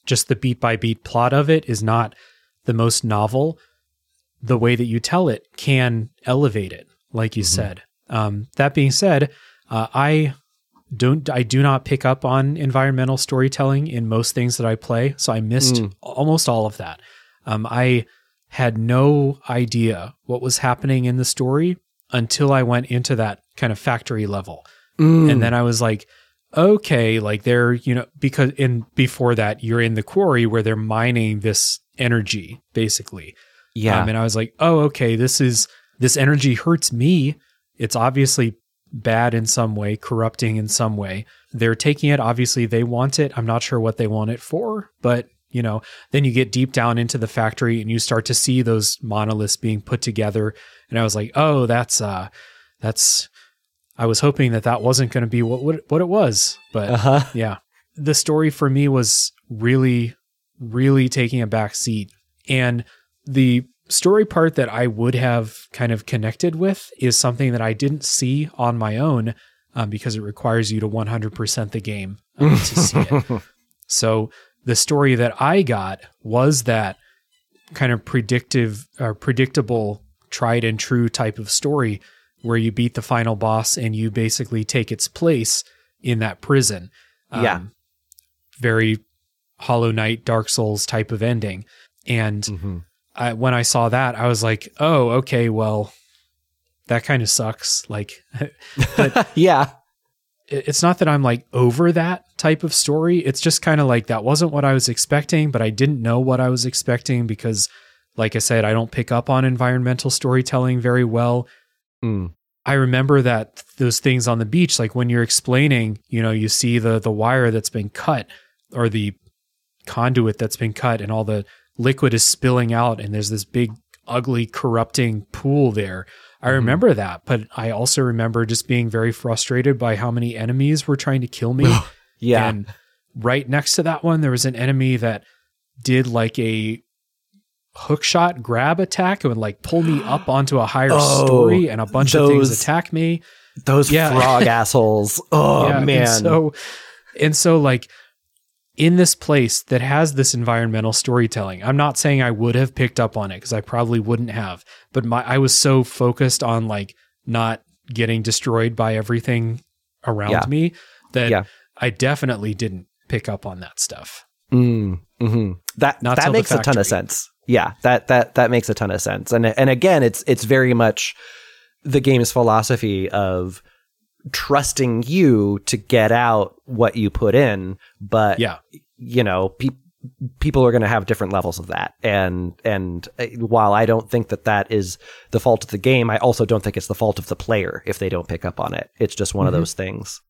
just the beat by beat plot of it is not the most novel the way that you tell it can elevate it, like you mm-hmm. said. Um, that being said, uh, I don't I do not pick up on environmental storytelling in most things that I play, so I missed mm. almost all of that. Um, I had no idea what was happening in the story until I went into that kind of factory level, mm. and then I was like, okay, like they're you know because in before that you're in the quarry where they're mining this energy basically yeah. Um, and I was like, oh, okay, this is this energy hurts me. It's obviously bad in some way, corrupting in some way. They're taking it. Obviously, they want it. I'm not sure what they want it for, but you know, then you get deep down into the factory and you start to see those monoliths being put together. And I was like, oh, that's uh, that's. I was hoping that that wasn't going to be what, what what it was, but uh-huh. yeah, the story for me was really, really taking a back seat. And the story part that I would have kind of connected with is something that I didn't see on my own um, because it requires you to 100% the game um, to see it. [laughs] So the story that I got was that kind of predictive or predictable, tried and true type of story where you beat the final boss and you basically take its place in that prison. Um, yeah. Very Hollow Knight, Dark Souls type of ending. And mm-hmm. I, when I saw that, I was like, oh, okay, well, that kind of sucks. Like, [laughs] but [laughs] yeah, it's not that I'm like over that type of story. It's just kind of like that wasn't what I was expecting, but I didn't know what I was expecting because, like I said, I don't pick up on environmental storytelling very well. Mm. I remember that those things on the beach, like when you're explaining, you know, you see the the wire that's been cut or the conduit that's been cut and all the liquid is spilling out and there's this big ugly corrupting pool there. I mm-hmm. remember that, but I also remember just being very frustrated by how many enemies were trying to kill me. [gasps] yeah. And right next to that one there was an enemy that did like a hook shot grab attack and would like pull me up [gasps] onto a higher oh, story and a bunch those, of things attack me. Those yeah. frog assholes. [laughs] Oh yeah, man. And so and so like in this place that has this environmental storytelling. I'm not saying I would have picked up on it because I probably wouldn't have, but my I was so focused on like not getting destroyed by everything around yeah. me that yeah. I definitely didn't pick up on that stuff. Mm, hmm That Not that makes a ton of sense. Yeah, that that that makes a ton of sense. And and again, it's it's very much the game's philosophy of trusting you to get out what you put in, but Yeah. you know, pe- people are going to have different levels of that. And and uh, while I don't think that that is the fault of the game, I also don't think it's the fault of the player if they don't pick up on it. It's just one of those things.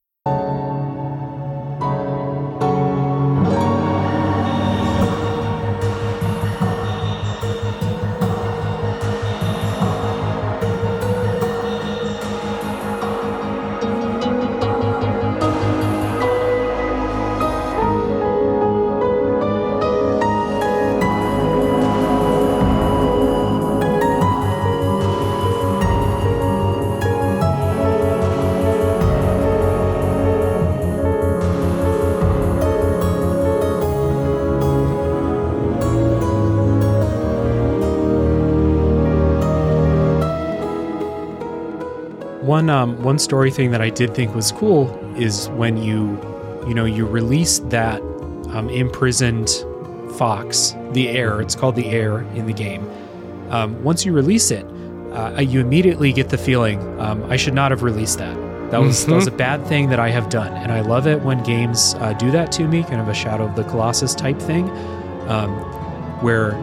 One um, one story thing that I did think was cool is when you you know you release that um, imprisoned fox, the heir. It's called the heir in the game. Um, once you release it, uh, you immediately get the feeling um, I should not have released that. That was that was a bad thing that I have done, and I love it when games uh, do that to me, kind of a Shadow of the Colossus type thing, um, where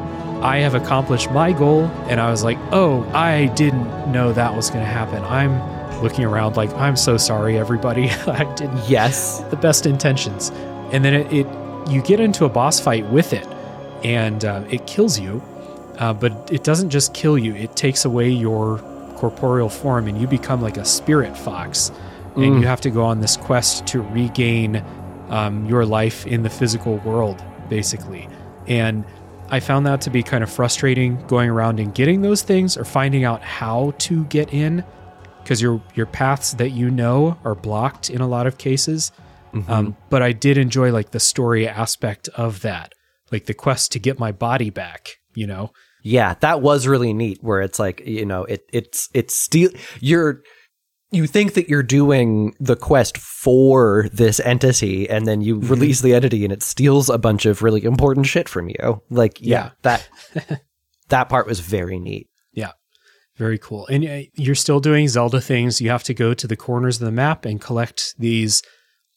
I have accomplished my goal, and I was like, oh, I didn't know that was going to happen. I'm looking around like, I'm so sorry, everybody. [laughs] I didn't Yes. [laughs] the best intentions, and then it, it you get into a boss fight with it, and uh, it kills you. Uh, but it doesn't just kill you; it takes away your corporeal form, and you become like a spirit fox, and you have to go on this quest to regain um, your life in the physical world, basically. And I found that to be kind of frustrating going around and getting those things or finding out how to get in because your your paths that you know are blocked in a lot of cases. Um, but I did enjoy like the story aspect of that, like the quest to get my body back. You know, Yeah, that was really neat. Where it's like you know, it it's it's still you're you think that you're doing the quest for this entity, and then you release the entity, and it steals a bunch of really important shit from you. Like, yeah, that [laughs] that part was very neat. Very cool. And uh, you're still doing Zelda things. You have to go to the corners of the map and collect these.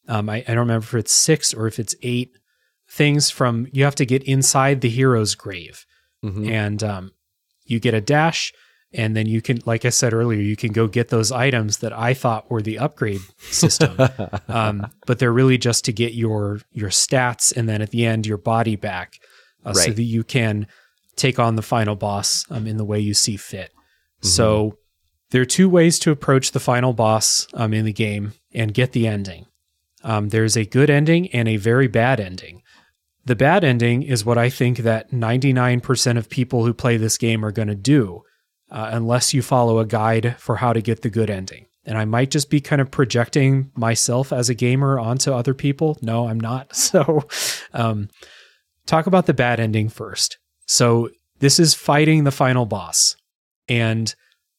Um, I, I don't remember if it's six or if it's eight things from. You have to get inside the hero's grave. and um, you get a dash and then you can like i said earlier you can go get those items that i thought were the upgrade system [laughs] um, but they're really just to get your your stats and then at the end your body back uh, so that you can take on the final boss um, in the way you see fit so there are two ways to approach the final boss um, in the game and get the ending um, there's a good ending and a very bad ending the bad ending is what I think that 99% of people who play this game are going to do, uh, unless you follow a guide for how to get the good ending. And I might just be kind of projecting myself as a gamer onto other people. No, I'm not. [laughs] So, um, talk about the bad ending first. So, this is fighting the final boss. And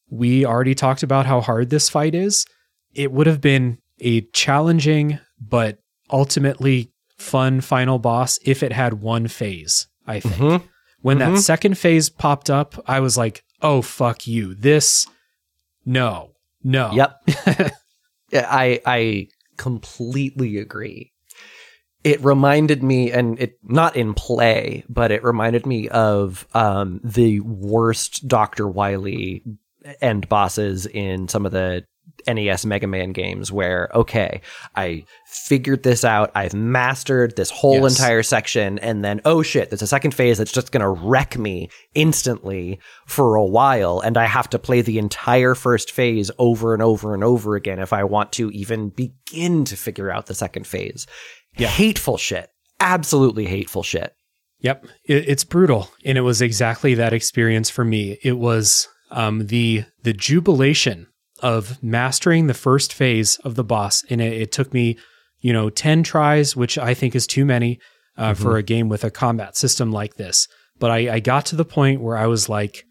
we already talked about how hard this fight is. It would have been a challenging, but ultimately fun final boss if it had one phase, I think. Mhm. When Mhm. that second phase popped up, I was like, oh, fuck you. This, no, no. Yep. [laughs] I I completely agree. It reminded me, and it not in play, but it reminded me of um, the worst Doctor Wily end bosses in some of the NES Mega Man games where, okay, I figured this out. I've mastered this whole Yes. entire section. And then, oh shit, there's a second phase that's just going to wreck me instantly for a while. And I have to play the entire first phase over and over and over again if I want to even begin to figure out the second phase. Yeah. Hateful shit. Absolutely hateful shit. Yep, it, it's brutal, and it was exactly that experience for me. It was um, the the jubilation of mastering the first phase of the boss, and it, it took me, you know, ten tries, which I think is too many uh, for a game with a combat system like this. But I, I got to the point where I was like,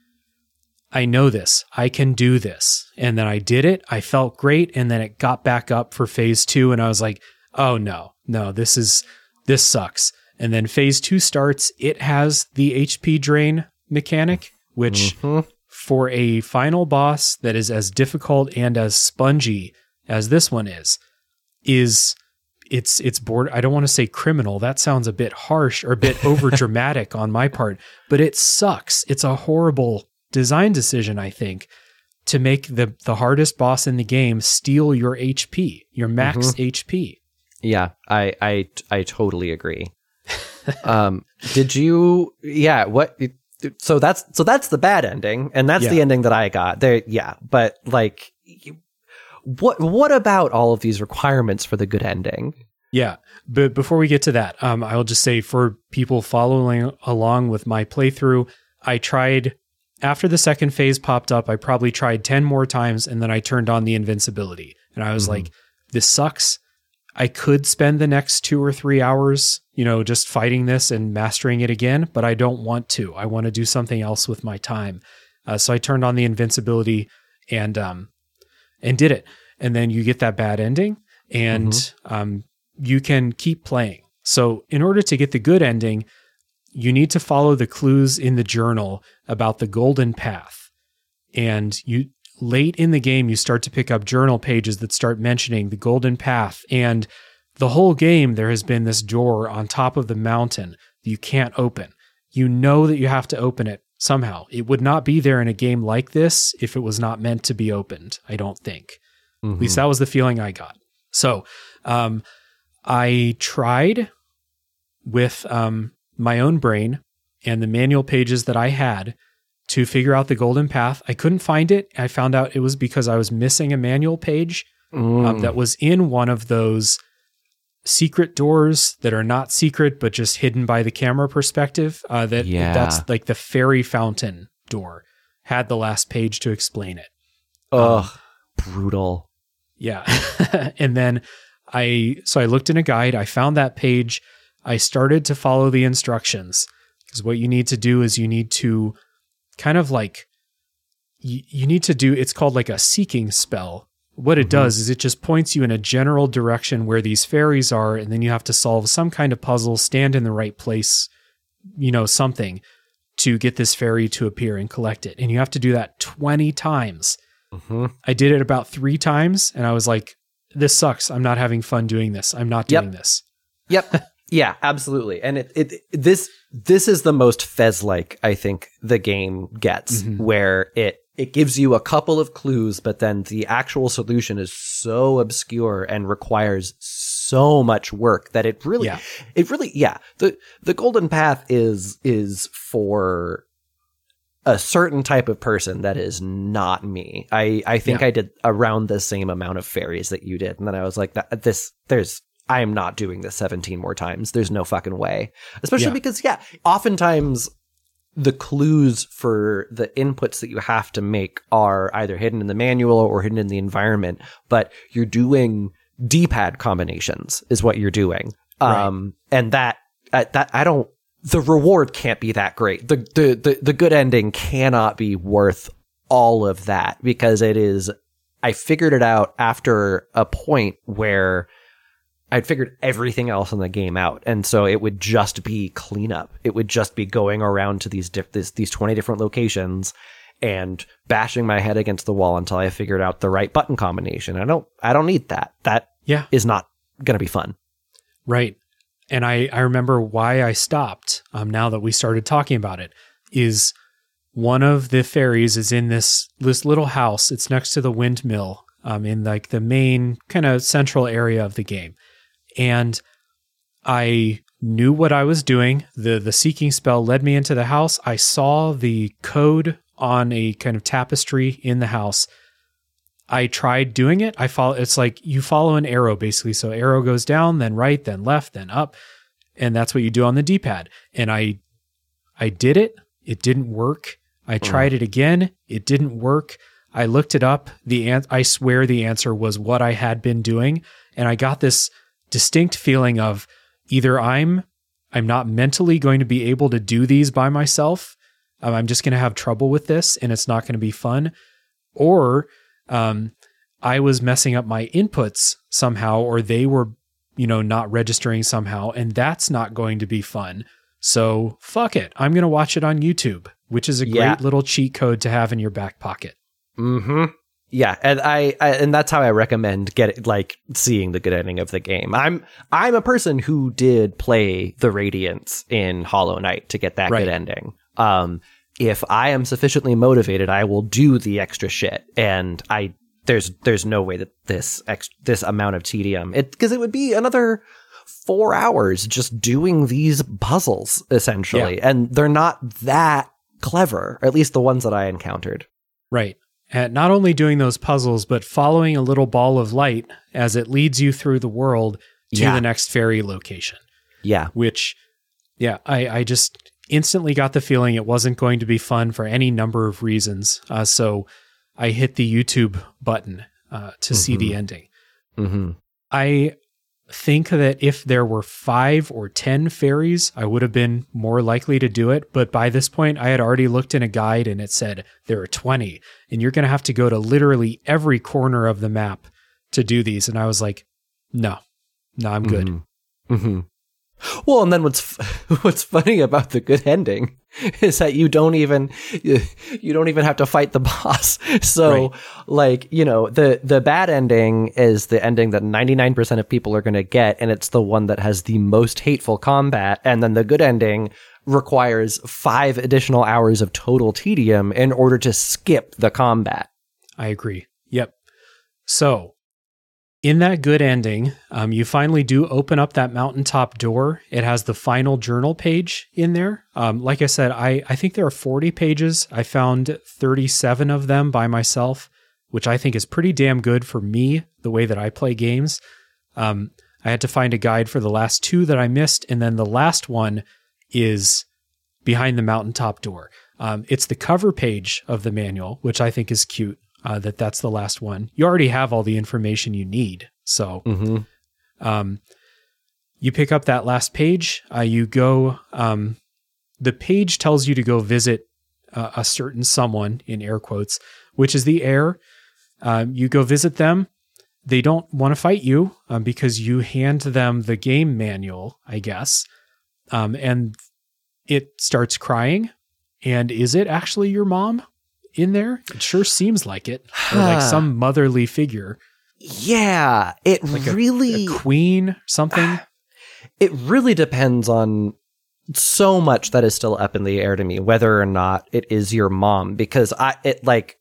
I know this, I can do this, and then I did it. I felt great, and then it got back up for phase two, and I was like, oh no, no, this is this sucks. And then phase two starts. It has the HP drain mechanic, which Mhm. for a final boss that is as difficult and as spongy as this one is, is it's it's bored. I don't want to say criminal. That sounds a bit harsh or a bit [laughs] over dramatic on my part, but it sucks. It's a horrible design decision, I think, to make the the hardest boss in the game steal your HP, your max HP. Yeah, I I I totally agree. um, did you? Yeah. What? So that's so that's the bad ending, and that's the ending that I got. There. Yeah, but like, what what about all of these requirements for the good ending? Yeah, but before we get to that, um, I'll just say for people following along with my playthrough, I tried after the second phase popped up. I probably tried ten more times, and then I turned on the invincibility, and I was Mhm. like, "This sucks." I could spend the next two or three hours, you know, just fighting this and mastering it again, but I don't want to. I want to do something else with my time. Uh, so I turned on the invincibility and um, and did it. And then you get that bad ending, and um, you can keep playing. So in order to get the good ending, you need to follow the clues in the journal about the golden path. And you late in the game you start to pick up journal pages that start mentioning the golden path and the whole game there has been this door on top of the mountain that you can't open. You know that you have to open it somehow. It would not be there in a game like this if it was not meant to be opened, I don't think. At least that was the feeling I got. So, um, I tried with um, my own brain and the manual pages that I had to figure out the golden path. I couldn't find it. I found out it was because I was missing a manual page Mm. um, that was in one of those secret doors that are not secret but just hidden by the camera perspective. Uh, that Yeah. that's like the fairy fountain door had the last page to explain it. Ugh, brutal. Yeah. [laughs] and then I, so I looked in a guide, I found that page. I started to follow the instructions because what you need to do is you need to kind of like, you, you need to do, it's called like a seeking spell. What it Mhm. does is it just points you in a general direction where these fairies are, and then you have to solve some kind of puzzle, stand in the right place, you know, something to get this fairy to appear and collect it. And you have to do that 20 times. hmm I did it about three times and I was like, this sucks. I'm not having fun doing this. I'm not Yep. doing this. Yep. [laughs] yeah, absolutely. And it, it this this is the most Fez like I think the game gets, Mhm. where it it gives you a couple of clues, but then the actual solution is so obscure and requires so much work that it really Yeah. it really yeah. The the golden path is is for a certain type of person that is not me. I, I think Yeah. I did around the same amount of fairies that you did. And then I was like, that, this, there's, I am not doing this 17 more times. There's no fucking way. Especially Yeah. because, yeah, oftentimes the clues for the inputs that you have to make are either hidden in the manual or hidden in the environment, but you're doing D-pad combinations is what you're doing. Right. Um, and that, uh, that, I don't, the reward can't be that great. The, the, the, the good ending cannot be worth all of that because it is, I figured it out after a point where I'd figured everything else in the game out. And so it would just be cleanup. It would just be going around to these, diff- this, these 20 different locations and bashing my head against the wall until I figured out the right button combination. I don't, I don't need that. That Yeah. is not going to be fun. Right. And I, I remember why I stopped um, now that we started talking about it is one of the fairies is in this this little house. It's next to the windmill um, in like the main kind of central area of the game. And I knew what I was doing. The the seeking spell led me into the house. I saw the code on a kind of tapestry in the house. I tried doing it. I follow it's like you follow an arrow basically. So arrow goes down, then right, then left, then up. And that's what you do on the D-pad. And I I did it. It didn't work. I hmm. tried it again. It didn't work. I looked it up. The an- I swear the answer was what I had been doing, and I got this distinct feeling of either I'm I'm not mentally going to be able to do these by myself. Um, I'm just going to have trouble with this, and it's not going to be fun, or um, I was messing up my inputs somehow, or they were you know, not registering somehow, and that's not going to be fun. So fuck it. I'm going to watch it on YouTube, which is a great little cheat code to have in your back pocket. Mm-hmm. Yeah, and I, I and that's how I recommend get like seeing the good ending of the game. I'm I'm a person who did play the Radiance in Hollow Knight to get that Right. good ending. Um, if I am sufficiently motivated, I will do the extra shit, and I there's there's no way that this ex this amount of tedium it because it would be another four hours just doing these puzzles essentially, and they're not that clever, at least the ones that I encountered. Right. And not only doing those puzzles, but following a little ball of light as it leads you through the world to Yeah. the next fairy location. Yeah. which yeah i i just instantly got the feeling it wasn't going to be fun for any number of reasons uh, so i hit the youtube button uh, to see the ending Mm-hmm. i think that if there were five or ten fairies i would have been more likely to do it. But by this point i had already looked in a guide and it said there are 20 and you're going to have to go to literally every corner of the map to do these. And i was like no. No i'm good. Hmm Well, and then what's [laughs] what's funny about the good ending is that you don't even [laughs] you, don't even have to fight the [laughs] boss. So, Right. like you know, the the bad ending is the ending that ninety nine percent of people are going to get, and it's the one that has the most hateful combat. And then the good ending requires five additional hours of total tedium in order to skip the combat. I agree. Yep. So, in that good ending, um, you finally do open up that mountaintop door. It has the final journal page in there. Um, like I said, I, I think there are 40 pages. I found 37 of them by myself, which I think is pretty damn good for me, the way that I play games. Um, I had to find a guide for the last two that I missed. And then the last one is behind the mountaintop door. Um, it's the cover page of the manual, which I think is cute. Uh, that that's the last one. You already have all the information you need, so Mm-hmm. um, you pick up that last page. Uh, you go. Um, the page tells you to go visit uh, a certain someone in air quotes, which is the heir. Um, you go visit them. They don't want to fight you um, because you hand them the game manual, I guess, um, and it starts crying. And is it actually your mom in there? It sure seems like it, or like some motherly figure, Yeah, it Like a- really a queen, something. [sighs] it really depends on so much that is still up in the air to me whether or not it is your mom because i it like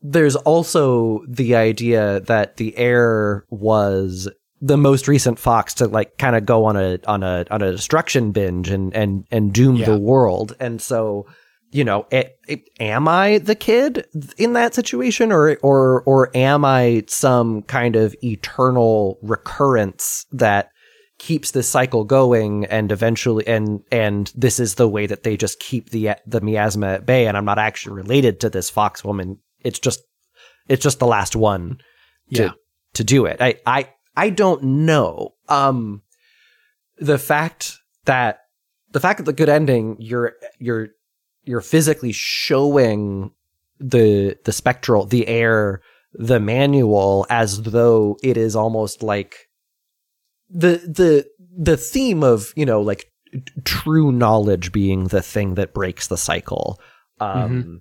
there's also the idea that the heir was the most recent fox to like kind of go on a on a on a destruction binge and and and doom Yeah. the world and so you know it, it, am i the kid in that situation? Or or or am i some kind of eternal recurrence that keeps this cycle going and eventually and and this is the way that they just keep the the miasma at bay and i'm not actually related to this fox woman. It's just it's just the last one to Yeah. to do it. I i i don't know. Um the fact that the fact that the good ending you're you're you're physically showing the the spectral the Heir the manual as though it is almost like the the the theme of you know like true knowledge being the thing that breaks the cycle um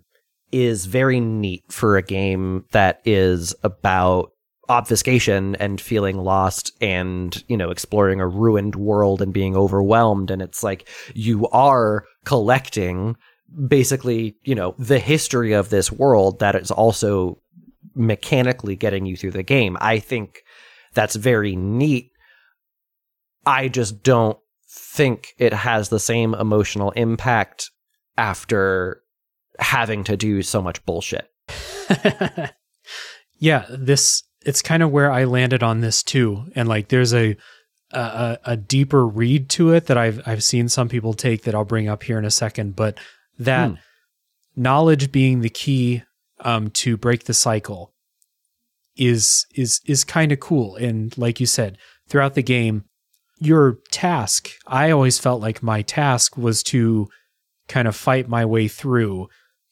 is very neat for a game that is about obfuscation and feeling lost and you know exploring a ruined world and being overwhelmed. And it's like you are collecting basically you know the history of this world that is also mechanically getting you through the game. I think that's very neat. I just don't think it has the same emotional impact after having to do so much bullshit. [laughs] Yeah, this it's kind of where I landed on this too, and like there's a a, a deeper read to it that I've I've seen some people take that I'll bring up here in a second, but that Hmm. knowledge being the key um, to break the cycle is is is kind of cool, and like you said, throughout the game, your task I always felt like my task was to kind of fight my way through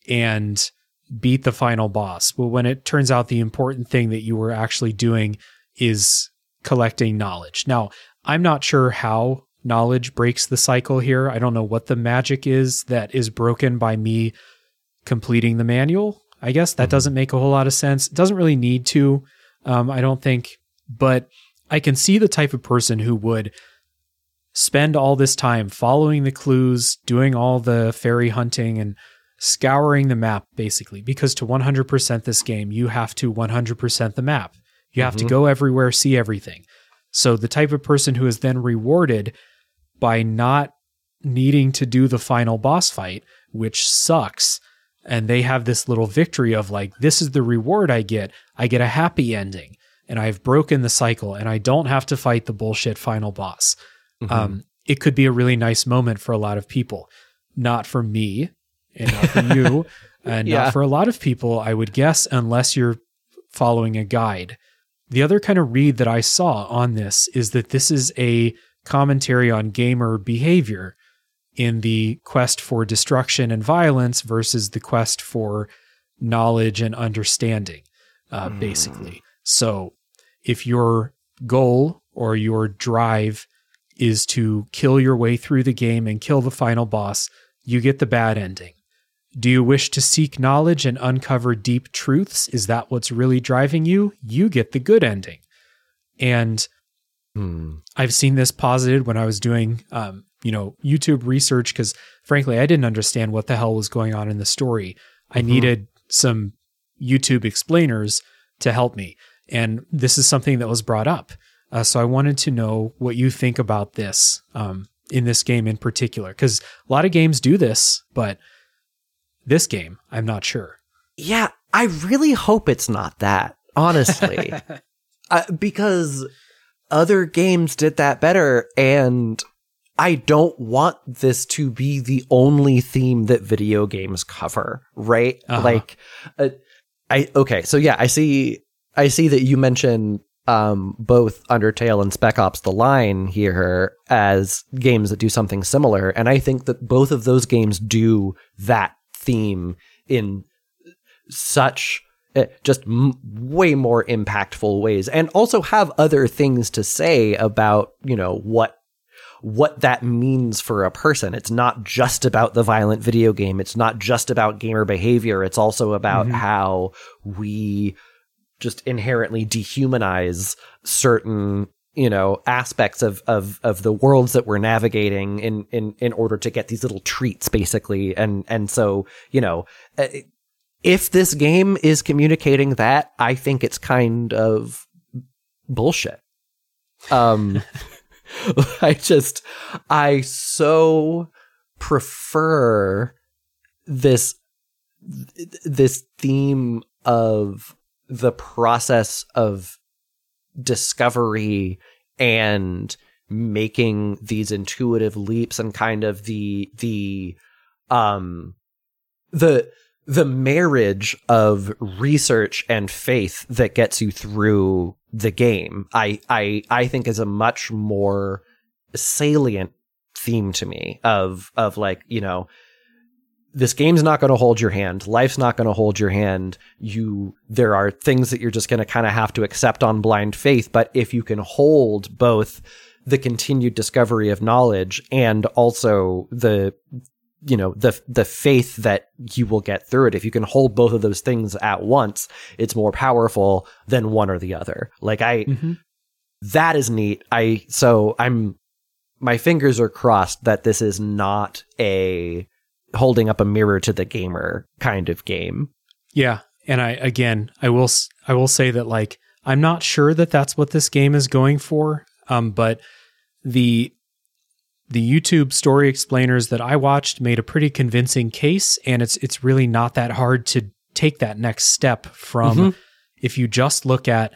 and beat the final boss. But when it turns out the important thing that you were actually doing is collecting knowledge. Now, I'm not sure how knowledge breaks the cycle here. I don't know what the magic is that is broken by me completing the manual. I guess that mm-hmm. doesn't make a whole lot of sense. It doesn't really need to, um, I don't think, but I can see the type of person who would spend all this time following the clues, doing all the fairy hunting and scouring the map basically because to 100% this game you have to 100% the map. You have mm-hmm. to go everywhere, see everything. So the type of person who is then rewarded by not needing to do the final boss fight, which sucks, and they have this little victory of like this is the reward I get. I get a happy ending and I've broken the cycle and I don't have to fight the bullshit final boss. Mm-hmm. Um, it could be a really nice moment for a lot of people. Not for me and not for you, [laughs] and yeah. not for a lot of people, I would guess, unless you're following a guide. The other kind of read that I saw on this is that this is a commentary on gamer behavior in the quest for destruction and violence versus the quest for knowledge and understanding, uh, mm. basically. So if your goal or your drive is to kill your way through the game and kill the final boss, you get the bad ending. Do you wish to seek knowledge and uncover deep truths? Is that what's really driving you? You get the good ending. And hmm. I've seen this posited when I was doing, um, you know, YouTube research because, frankly, I didn't understand what the hell was going on in the story. I mm-hmm. needed some YouTube explainers to help me, and this is something that was brought up. Uh, so I wanted to know what you think about this um, in this game in particular, because a lot of games do this, but this game, I'm not sure. Yeah, I really hope it's not that, honestly, [laughs] uh, because other games did that better, and I don't want this to be the only theme that video games cover, right? Uh-huh. Like, uh, I okay, so yeah, I see, I see that you mentioned um, both Undertale and Spec Ops: The Line here as games that do something similar, and I think that both of those games do that theme in such just m- way more impactful ways, and also have other things to say about you know what what that means for a person. It's not just about the violent video game. It's not just about gamer behavior. It's also about mm-hmm. how we just inherently dehumanize certain you know aspects of of of the worlds that we're navigating in in in order to get these little treats basically and and so you know uh, if this game is communicating that i think it's kind of bullshit. Um [laughs] i just i so prefer this this theme of the process of discovery and making these intuitive leaps and kind of the the um the the marriage of research and faith that gets you through the game i i i think is a much more salient theme to me of of like you know this game's not going to hold your hand. Life's not going to hold your hand. You, there are things that you're just going to kind of have to accept on blind faith. But if you can hold both the continued discovery of knowledge and also the, you know, the, the faith that you will get through it, if you can hold both of those things at once, it's more powerful than one or the other. Like I, mm-hmm. that is neat. I, so I'm, my fingers are crossed that this is not a, holding up a mirror to the gamer kind of game. Yeah, and I again, I will I will say that like I'm not sure that that's what this game is going for. Um, but the the YouTube story explainers that I watched made a pretty convincing case, and it's it's really not that hard to take that next step from mm-hmm. if you just look at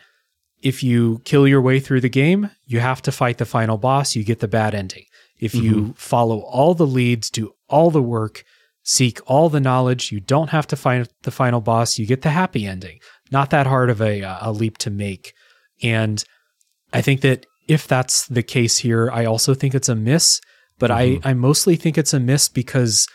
if you kill your way through the game, you have to fight the final boss, you get the bad ending. If you mm-hmm. follow all the leads, do all the work, seek all the knowledge, you don't have to find the final boss, you get the happy ending. Not that hard of a, uh, a leap to make. And I think that if that's the case here, I also think it's a miss, but mm-hmm. I, I mostly think it's a miss because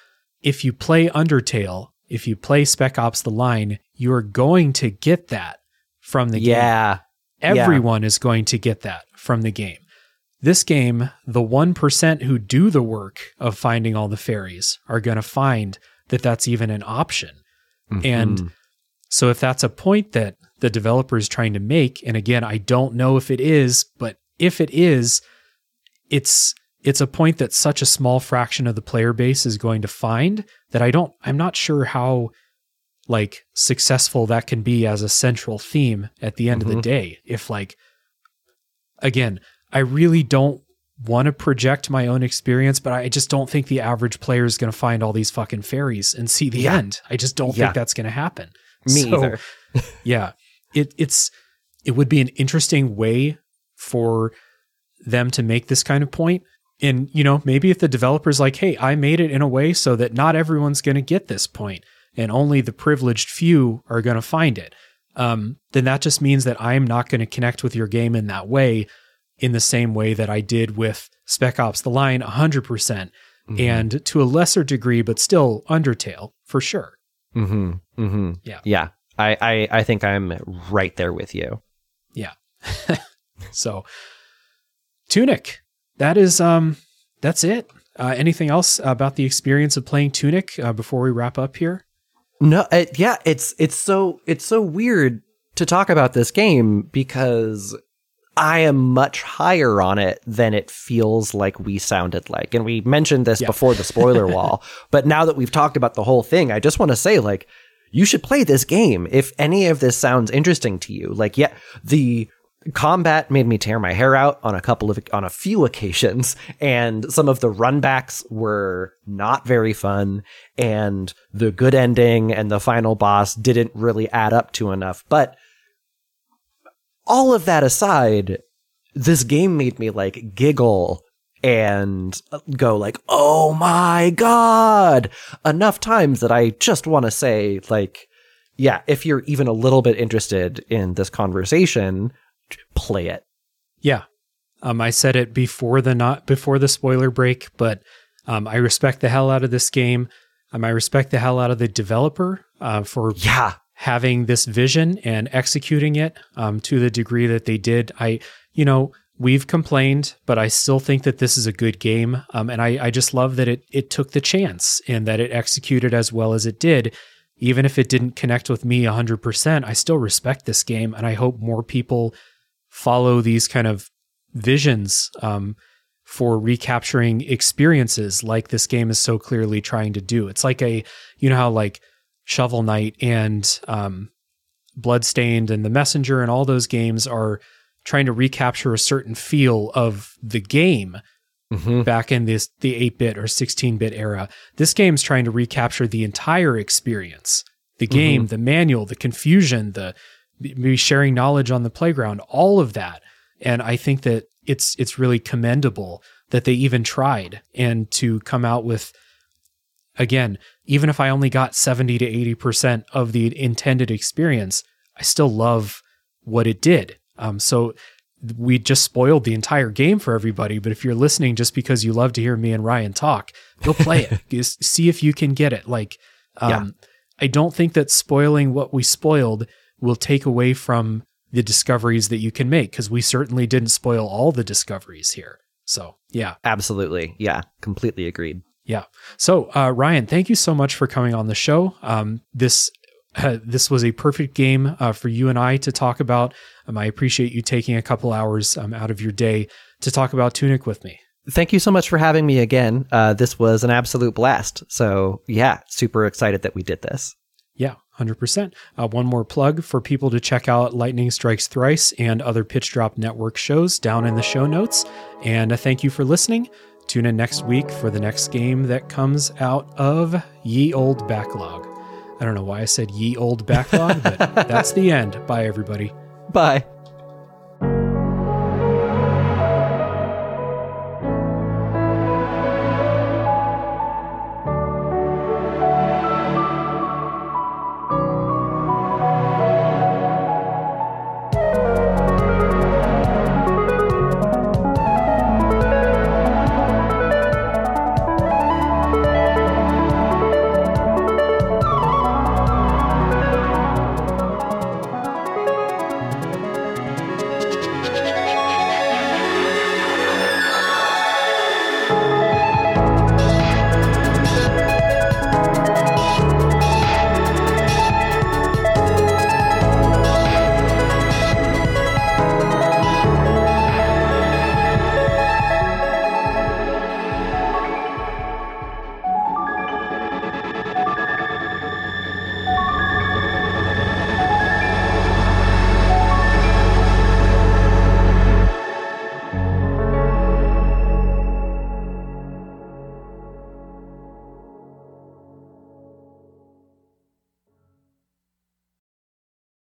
if you play Undertale, if you play Spec Ops The Line, you're going to get that from the game. yeah. game. Everyone is going to get that from the game. This game, the 1% who do the work of finding all the fairies are going to find that that's even an option. Mm-hmm. And so if that's a point that the developer is trying to make, and again, I don't know if it is, but if it is, it's it's a point that such a small fraction of the player base is going to find that I don't I'm not sure how like successful that can be as a central theme at the end of the Mhm. day. If like again, I really don't want to project my own experience, but I just don't think the average player is going to find all these fucking fairies and see the Yeah. end. I just don't Yeah. think that's going to happen. Me So, either. [laughs] yeah, it it's it would be an interesting way for them to make this kind of point. And you know, maybe if the developer's like, "Hey, I made it in a way so that not everyone's going to get this point, and only the privileged few are going to find it," um, then that just means that I'm not going to connect with your game in that way, in the same way that I did with Spec Ops: The Line, hundred percent, Mm-hmm. and to a lesser degree, but still Undertale for sure. Mm-hmm. Mm-hmm. Yeah. Yeah. I, I, I think I'm right there with you. [laughs] So, Tunic, that is um, that's it. Uh, anything else about the experience of playing Tunic uh, before we wrap up here? No, it, yeah, it's it's so it's so weird to talk about this game because I am much higher on it than it feels like we sounded like. And we mentioned this Yeah. before the spoiler [laughs] wall, but now that we've talked about the whole thing, I just want to say like you should play this game if any of this sounds interesting to you. Like yeah, the combat made me tear my hair out on a couple of on a few [laughs] occasions and some of the runbacks were not very fun and the good ending and the final boss didn't really add up to enough. But all of that aside this game made me like giggle and go like oh my god! Enough times that i just want to say like yeah if you're even a little bit interested in this conversation play it Yeah, um, I said it before the not before the spoiler break, but um, I respect the hell out of this game. Um, I respect the hell out of the developer uh, for yeah having this vision and executing it um, to the degree that they did. I, you know, we've complained, but I still think that this is a good game, um, and I, I just love that it it took the chance and that it executed as well as it did. Even if it didn't connect with me 100%, I still respect this game, and I hope more people follow these kind of visions um, for recapturing experiences like this game is so clearly trying to do. It's like a, you know how like Shovel Knight and um, Bloodstained and The Messenger and all those games are trying to recapture a certain feel of the game mm-hmm. back in this the 8-bit or 16-bit era. This game's trying to recapture the entire experience. The game, the manual, the confusion, the maybe sharing knowledge on the playground, all of that. And I think that it's it's really commendable that they even tried and to come out with again, even if I only got 70 to 80% of the intended experience, I still love what it did. Um, so we just spoiled the entire game for everybody. But if you're listening just because you love to hear me and Ryan talk, go play it. [laughs] Just see if you can get it. Like, um, Yeah. I don't think that spoiling what we spoiled will take away from the discoveries that you can make because we certainly didn't spoil all the discoveries here. So, yeah. absolutely yeah completely agreed Yeah. So, uh, Ryan, thank you so much for coming on the show. Um, this uh, this was a perfect game uh, for you and I to talk about. Um, I appreciate you taking a couple hours um, out of your day to talk about Tunic with me. thank you so much for having me again uh, this was an absolute blast so yeah super excited that we did this Yeah, 100%. Uh, one more plug for people to check out Lightning Strikes Thrice and other Pitch Drop Network shows down in the show notes. And thank you for listening. Tune in next week for the next game that comes out of Ye Old Backlog. I don't know why I said Ye Old Backlog, but [laughs] that's the end. Bye, everybody. bye